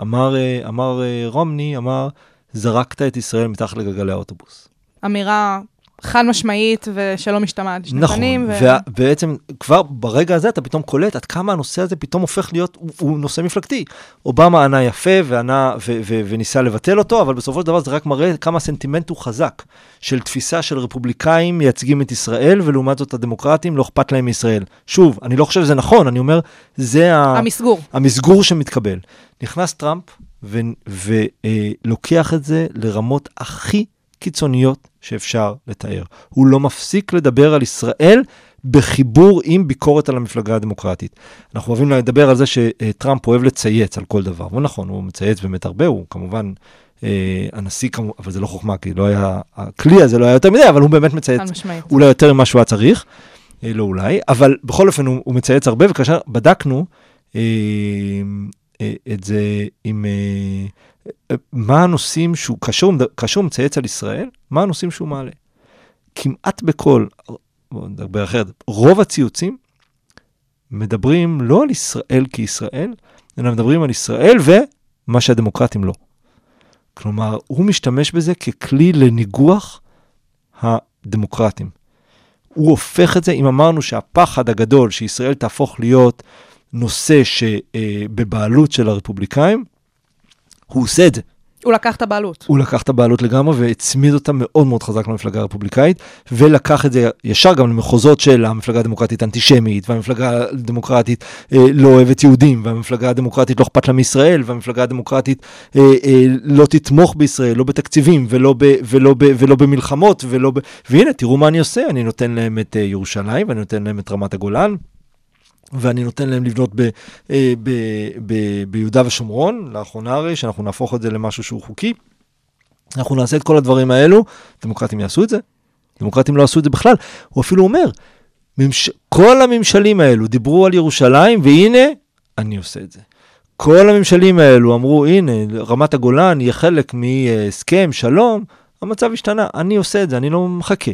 אמר, אמר רומני, אמר, זרקת את ישראל מתחת לגלגלי האוטובוס. אמירה חד משמעית ושלא משתמעת לשני נכון, פנים. ו... ובעצם כבר ברגע הזה אתה פתאום קולט עד כמה הנושא הזה פתאום הופך להיות, הוא, הוא נושא מפלגתי. אובמה ענה יפה וענה ו- ו- וניסה לבטל אותו, אבל בסופו של דבר זה רק מראה כמה הסנטימנט הוא חזק, של תפיסה של רפובליקאים מייצגים את ישראל, ולעומת זאת הדמוקרטים לא אכפת להם מישראל. שוב, אני לא חושב שזה נכון, אני אומר, זה ה... המסגור. המסגור שמתקבל. נכנס טראמפ ולוקח את זה לרמות הכי קיצוניות שאפשר לתאר. הוא לא מפסיק לדבר על ישראל בחיבור עם ביקורת על המפלגה הדמוקרטית. אנחנו אוהבים לדבר על זה שטראמפ אוהב לצייץ על כל דבר, והוא נכון, הוא מצייץ באמת הרבה, הוא כמובן... אה, הנשיא כמובן, אבל זה לא חוכמה, כי לא היה, הכלי הזה לא היה יותר מדי, אבל הוא באמת מצייץ. אולי יותר ממה שהוא היה צריך, אה, לא אולי, אבל בכל אופן הוא, הוא מצייץ הרבה, וכאשר בדקנו אה, אה, את זה עם אה, מה הנושאים שהוא, כאשר הוא, מצייץ על ישראל, מה הנושאים שהוא מעלה. כמעט בכל, בואו נדבר אחרת, רוב הציוצים מדברים לא על ישראל כישראל, אלא מדברים על ישראל ומה שהדמוקרטים לא. כלומר, הוא משתמש בזה ככלי לניגוח הדמוקרטים. הוא הופך את זה, אם אמרנו שהפחד הגדול שישראל תהפוך להיות נושא שבבעלות של הרפובליקאים, הוא עושה את זה. הוא לקח את הבעלות. הוא לקח את הבעלות לגמרי והצמיד אותה מאוד מאוד חזק למפלגה הרפובליקאית, ולקח את זה ישר גם למחוזות של המפלגה הדמוקרטית אנטישמית, והמפלגה הדמוקרטית אה, לא אוהבת יהודים, והמפלגה הדמוקרטית לא אכפת לה מישראל, והמפלגה הדמוקרטית אה, אה, לא תתמוך בישראל, לא בתקציבים, ולא, ב, ולא, ב, ולא במלחמות, ולא ב... והנה, תראו מה אני עושה, אני נותן להם את אה, ירושלים, ואני נותן להם את רמת הגולן. ואני נותן להם לבנות ב, אה, ב, ב, ביהודה ושומרון, לאחרונה הרי, שאנחנו נהפוך את זה למשהו שהוא חוקי. אנחנו נעשה את כל הדברים האלו, דמוקרטים יעשו את זה? דמוקרטים לא עשו את זה בכלל. הוא אפילו אומר, ממש... כל הממשלים האלו דיברו על ירושלים, והנה, אני עושה את זה. כל הממשלים האלו אמרו, הנה, רמת הגולן יהיה חלק מהסכם, שלום, המצב השתנה, אני עושה את זה, אני לא מחכה.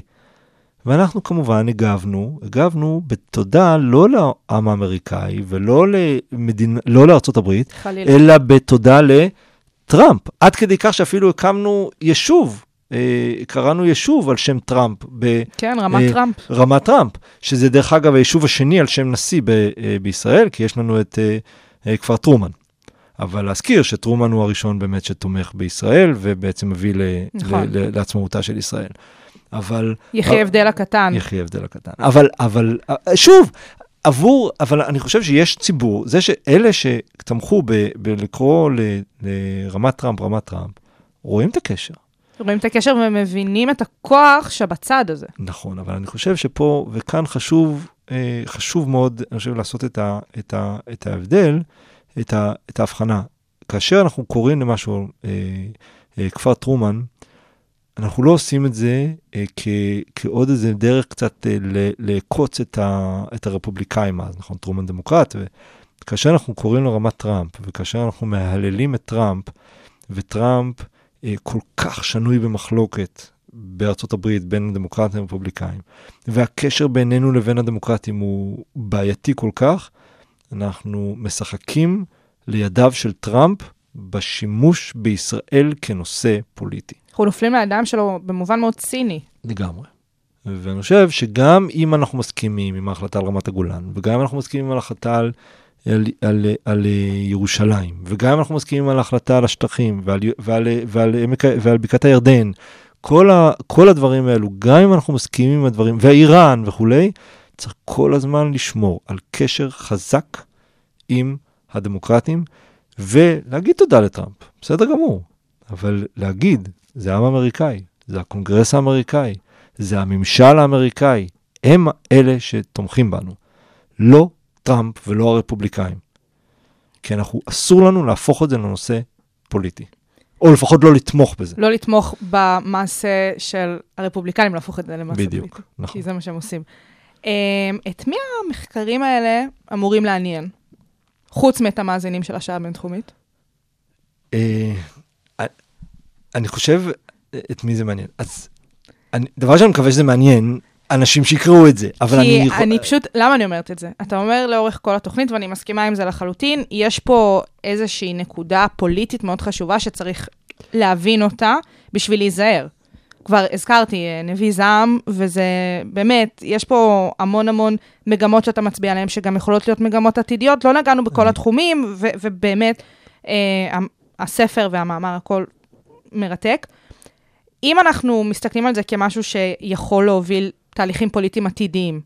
ואנחנו כמובן הגבנו, הגבנו בתודה לא לעם האמריקאי ולא למדינה, לא לארצות הברית, חלילה. אלא בתודה לטראמפ. עד כדי כך שאפילו הקמנו יישוב, אה, קראנו יישוב על שם טראמפ כן, רמת אה, טראמפ. ברמת טראמפ, שזה דרך אגב היישוב השני על שם נשיא ב, אה, בישראל, כי יש לנו את אה, אה, כפר טרומן. אבל להזכיר שטרומן הוא הראשון באמת שתומך בישראל, ובעצם מביא ל, נכון. ל, ל, לעצמאותה של ישראל. אבל... יחי ההבדל הקטן. יחי ההבדל הקטן. אבל, אבל, אה, שוב, עבור, אבל אני חושב שיש ציבור, זה שאלה שתמכו ב- בלקרוא ל- לרמת טראמפ, רמת טראמפ, רואים את הקשר. רואים את הקשר ומבינים את הכוח שבצד הזה. נכון, אבל אני חושב שפה, וכאן חשוב, אה, חשוב מאוד, אני חושב, לעשות את, ה, את, ה, את ההבדל, את, ה, את ההבחנה. כאשר אנחנו קוראים למשהו אה, אה, כפר טרומן, אנחנו לא עושים את זה אה, כ, כעוד איזה דרך קצת אה, לעקוץ את, את הרפובליקאים אז, נכון? טרומן דמוקרט. וכאשר אנחנו קוראים לו רמת טראמפ, וכאשר אנחנו מהללים את טראמפ, וטראמפ אה, כל כך שנוי במחלוקת בארצות הברית בין הדמוקרטים לרפובליקאים, והקשר בינינו לבין הדמוקרטים הוא בעייתי כל כך, אנחנו משחקים לידיו של טראמפ בשימוש בישראל כנושא פוליטי. אנחנו נופלים לידיים שלו במובן מאוד ציני. לגמרי. ואני חושב שגם אם אנחנו מסכימים עם ההחלטה על רמת הגולן, וגם אם אנחנו מסכימים על ההחלטה על, על, על, על אה, ירושלים, וגם אם אנחנו מסכימים על ההחלטה על השטחים ועל, ועל, ועל, ה- ועל בקעת הירדן, כל, ה, כל הדברים האלו, גם אם אנחנו מסכימים עם הדברים, ואיראן וכולי, צריך כל הזמן לשמור על קשר חזק עם הדמוקרטים, ולהגיד תודה לטראמפ, בסדר גמור, אבל להגיד, זה העם האמריקאי, זה הקונגרס האמריקאי, זה הממשל האמריקאי, הם אלה שתומכים בנו, לא טראמפ ולא הרפובליקאים. כי אנחנו, אסור לנו להפוך את זה לנושא פוליטי. או לפחות לא לתמוך בזה. לא לתמוך במעשה של הרפובליקנים, להפוך את זה למעשה בדיוק, פוליטי. נכון. כי זה מה שהם עושים. Um, את מי המחקרים האלה אמורים לעניין? חוץ מאת המאזינים של השעה הבינתחומית? אני חושב, את מי זה מעניין. אז אני, דבר שאני מקווה שזה מעניין, אנשים שיקראו את זה, אבל אני... כי אני פשוט, למה אני אומרת את זה? אתה אומר לאורך כל התוכנית, ואני מסכימה עם זה לחלוטין, יש פה איזושהי נקודה פוליטית מאוד חשובה שצריך להבין אותה בשביל להיזהר. כבר הזכרתי, אה, נביא זעם, וזה באמת, יש פה המון המון מגמות שאתה מצביע עליהן, שגם יכולות להיות מגמות עתידיות. לא נגענו בכל התחומים, ו- ובאמת, אה, הספר והמאמר, הכל מרתק. אם אנחנו מסתכלים על זה כמשהו שיכול להוביל תהליכים פוליטיים עתידיים,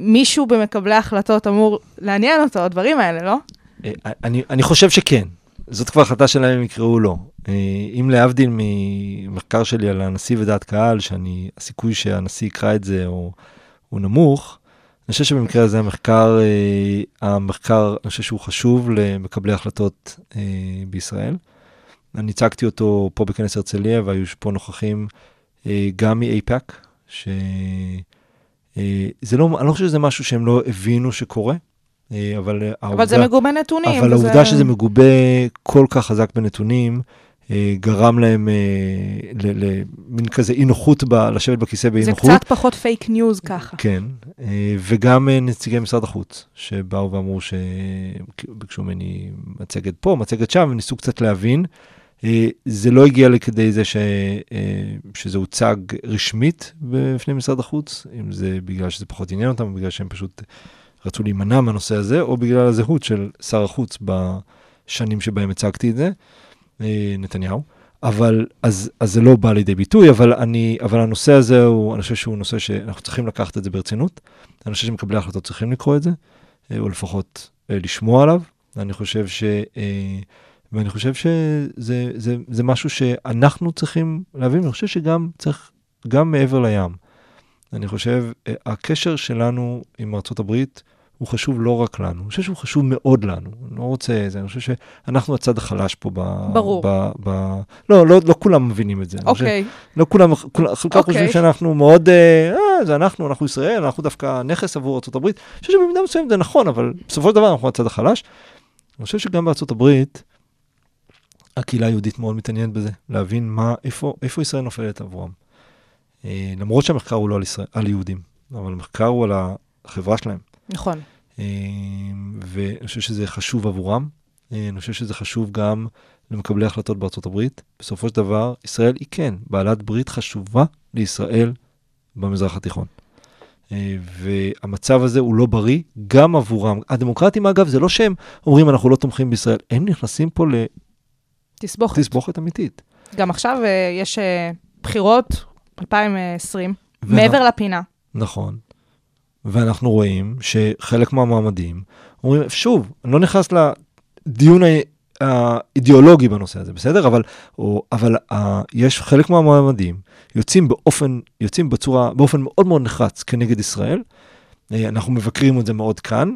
מישהו במקבלי ההחלטות אמור לעניין אותו, הדברים האלה, לא? אה, אני, אני חושב שכן. זאת כבר החלטה שלהם אם יקראו לו. אה, אם להבדיל ממחקר שלי על הנשיא ודעת קהל, שאני, הסיכוי שהנשיא יקרא את זה הוא, הוא נמוך, אני חושב שבמקרה הזה המחקר, אה, המחקר, אני חושב שהוא חשוב למקבלי החלטות אה, בישראל. אני הצגתי אותו פה בכנס הרצליה, והיו פה נוכחים אה, גם מאיפא"ק, ש... זה לא, אני לא חושב שזה משהו שהם לא הבינו שקורה, אה, אבל אה, אבל זה מגובה נתונים. אבל וזה- העובדה שזה מגובה כל כך חזק בנתונים, גרם להם אה, למין כזה אי נוחות, לשבת בכיסא באי זה נוחות. קצת פחות פייק ניוז ככה. כן, אה, וגם אה, נציגי משרד החוץ, שבאו ואמרו שביקשו ממני מצגת פה, מצגת שם, וניסו קצת להבין. אה, זה לא הגיע לכדי זה ש, אה, שזה הוצג רשמית בפני משרד החוץ, אם זה בגלל שזה פחות עניין אותם, או בגלל שהם פשוט רצו להימנע מהנושא הזה, או בגלל הזהות של שר החוץ בשנים שבהם הצגתי את זה, אה, נתניהו. אבל, אז, אז זה לא בא לידי ביטוי, אבל, אני, אבל הנושא הזה הוא, אני חושב שהוא נושא שאנחנו צריכים לקחת את זה ברצינות. אני חושב שמקבלי ההחלטות צריכים לקרוא את זה, אה, או לפחות אה, לשמוע עליו. אני חושב ש... אה, ואני חושב שזה זה, זה משהו שאנחנו צריכים להבין, אני חושב שגם צריך, גם מעבר לים. אני חושב, אה, הקשר שלנו עם הברית הוא חשוב לא רק לנו, אני חושב שהוא חשוב מאוד לנו. אני לא רוצה זה, אני חושב שאנחנו הצד החלש פה ב... ברור. ב, ב, לא, לא, לא כולם מבינים את זה. אוקיי, לא כולם, כול- חלקם אוקיי. חושבים שאנחנו מאוד, אה, אה, זה אנחנו, אנחנו ישראל, אנחנו דווקא נכס עבור ארה"ב. אני חושב שבמידה מסוימת זה נכון, אבל בסופו של דבר אנחנו הצד החלש. אני חושב שגם בארה"ב, הקהילה היהודית מאוד מתעניינת בזה, להבין מה, איפה, איפה ישראל נופלת עבורם. אה, למרות שהמחקר הוא לא על, ישראל, על יהודים, אבל המחקר הוא על החברה שלהם. נכון. אה, ואני חושב שזה חשוב עבורם. אה, אני חושב שזה חשוב גם למקבלי החלטות בארצות הברית. בסופו של דבר, ישראל היא כן בעלת ברית חשובה לישראל במזרח התיכון. אה, והמצב הזה הוא לא בריא גם עבורם. הדמוקרטים, אגב, זה לא שהם אומרים אנחנו לא תומכים בישראל, הם נכנסים פה תסבוכת. לתסבוכת אמיתית. גם עכשיו אה, יש בחירות, 2020, ואנ- מעבר לפינה. נכון. ואנחנו רואים שחלק מהמועמדים אומרים, שוב, אני לא נכנס לדיון האידיאולוגי בנושא הזה, בסדר? אבל, או, אבל אה, יש חלק מהמועמדים יוצאים באופן, יוצאים בצורה, באופן מאוד מאוד נחרץ כנגד ישראל. אה, אנחנו מבקרים את זה מאוד כאן,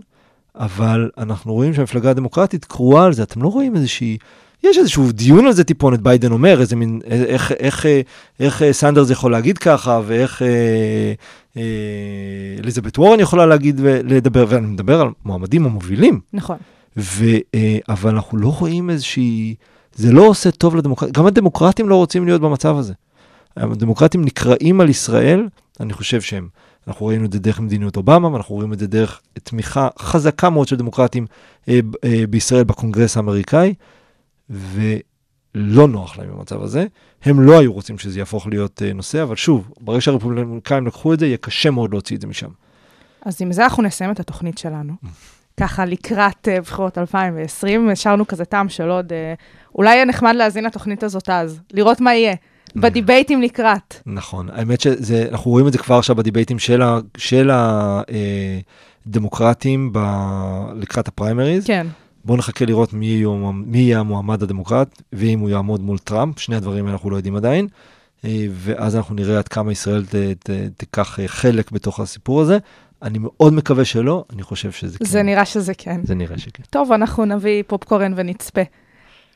אבל אנחנו רואים שהמפלגה הדמוקרטית קרועה על זה. אתם לא רואים איזושהי... יש איזשהו דיון על זה טיפונת, ביידן אומר, איזה מין, איך, איך, איך, איך אה, סנדרס יכול להגיד ככה, ואיך אה, אה, אליזבת וורן יכולה להגיד ולדבר, ואני מדבר על מועמדים המובילים, נכון. ו, אה, אבל אנחנו לא רואים איזושהי, זה לא עושה טוב לדמוקרטיה, גם הדמוקרטים לא רוצים להיות במצב הזה. הדמוקרטים נקראים על ישראל, אני חושב שהם, אנחנו ראינו את זה דרך מדיניות אובמה, ואנחנו רואים את זה דרך תמיכה חזקה מאוד של דמוקרטים אה, אה, בישראל בקונגרס האמריקאי, לא נוח להם במצב הזה. הם לא היו רוצים שזה יהפוך להיות אה, נושא, אבל שוב, ברגע שהרפובליקאים לקחו את זה, יהיה קשה מאוד להוציא את זה משם. אז עם זה אנחנו נסיים את התוכנית שלנו. ככה לקראת uh, בחירות 2020, השארנו כזה טעם של עוד, uh, אולי יהיה נחמד להאזין לתוכנית הזאת אז, לראות מה יהיה. בדיבייטים לקראת. נכון, האמת שאנחנו רואים את זה כבר עכשיו בדיבייטים של, ה, של הדמוקרטים ב, לקראת הפריימריז. כן. בואו נחכה לראות מי יהיה, מי יהיה המועמד הדמוקרט, ואם הוא יעמוד מול טראמפ, שני הדברים אנחנו לא יודעים עדיין. אה, ואז אנחנו נראה עד כמה ישראל ת, ת, תיקח אה, חלק בתוך הסיפור הזה. אני מאוד מקווה שלא, אני חושב שזה כן. זה נראה שזה כן. זה נראה שכן. טוב, אנחנו נביא פופקורן ונצפה.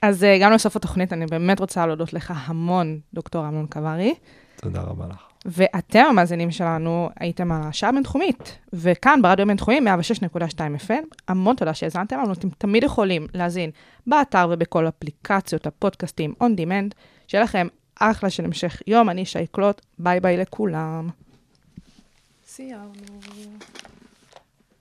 אז אה, גם לסוף התוכנית, אני באמת רוצה להודות לך המון, דוקטור אמנון קברי. תודה רבה לך. ואתם, המאזינים שלנו, הייתם על השעה הבינתחומית, וכאן ברדיו הבינתחומי 106.2 FM, המון תודה שהאזנתם לנו, אתם תמיד יכולים להאזין באתר ובכל אפליקציות הפודקאסטים on demand. שיהיה לכם אחלה של המשך יום, אני שי קלוט, ביי ביי לכולם. סיימנו.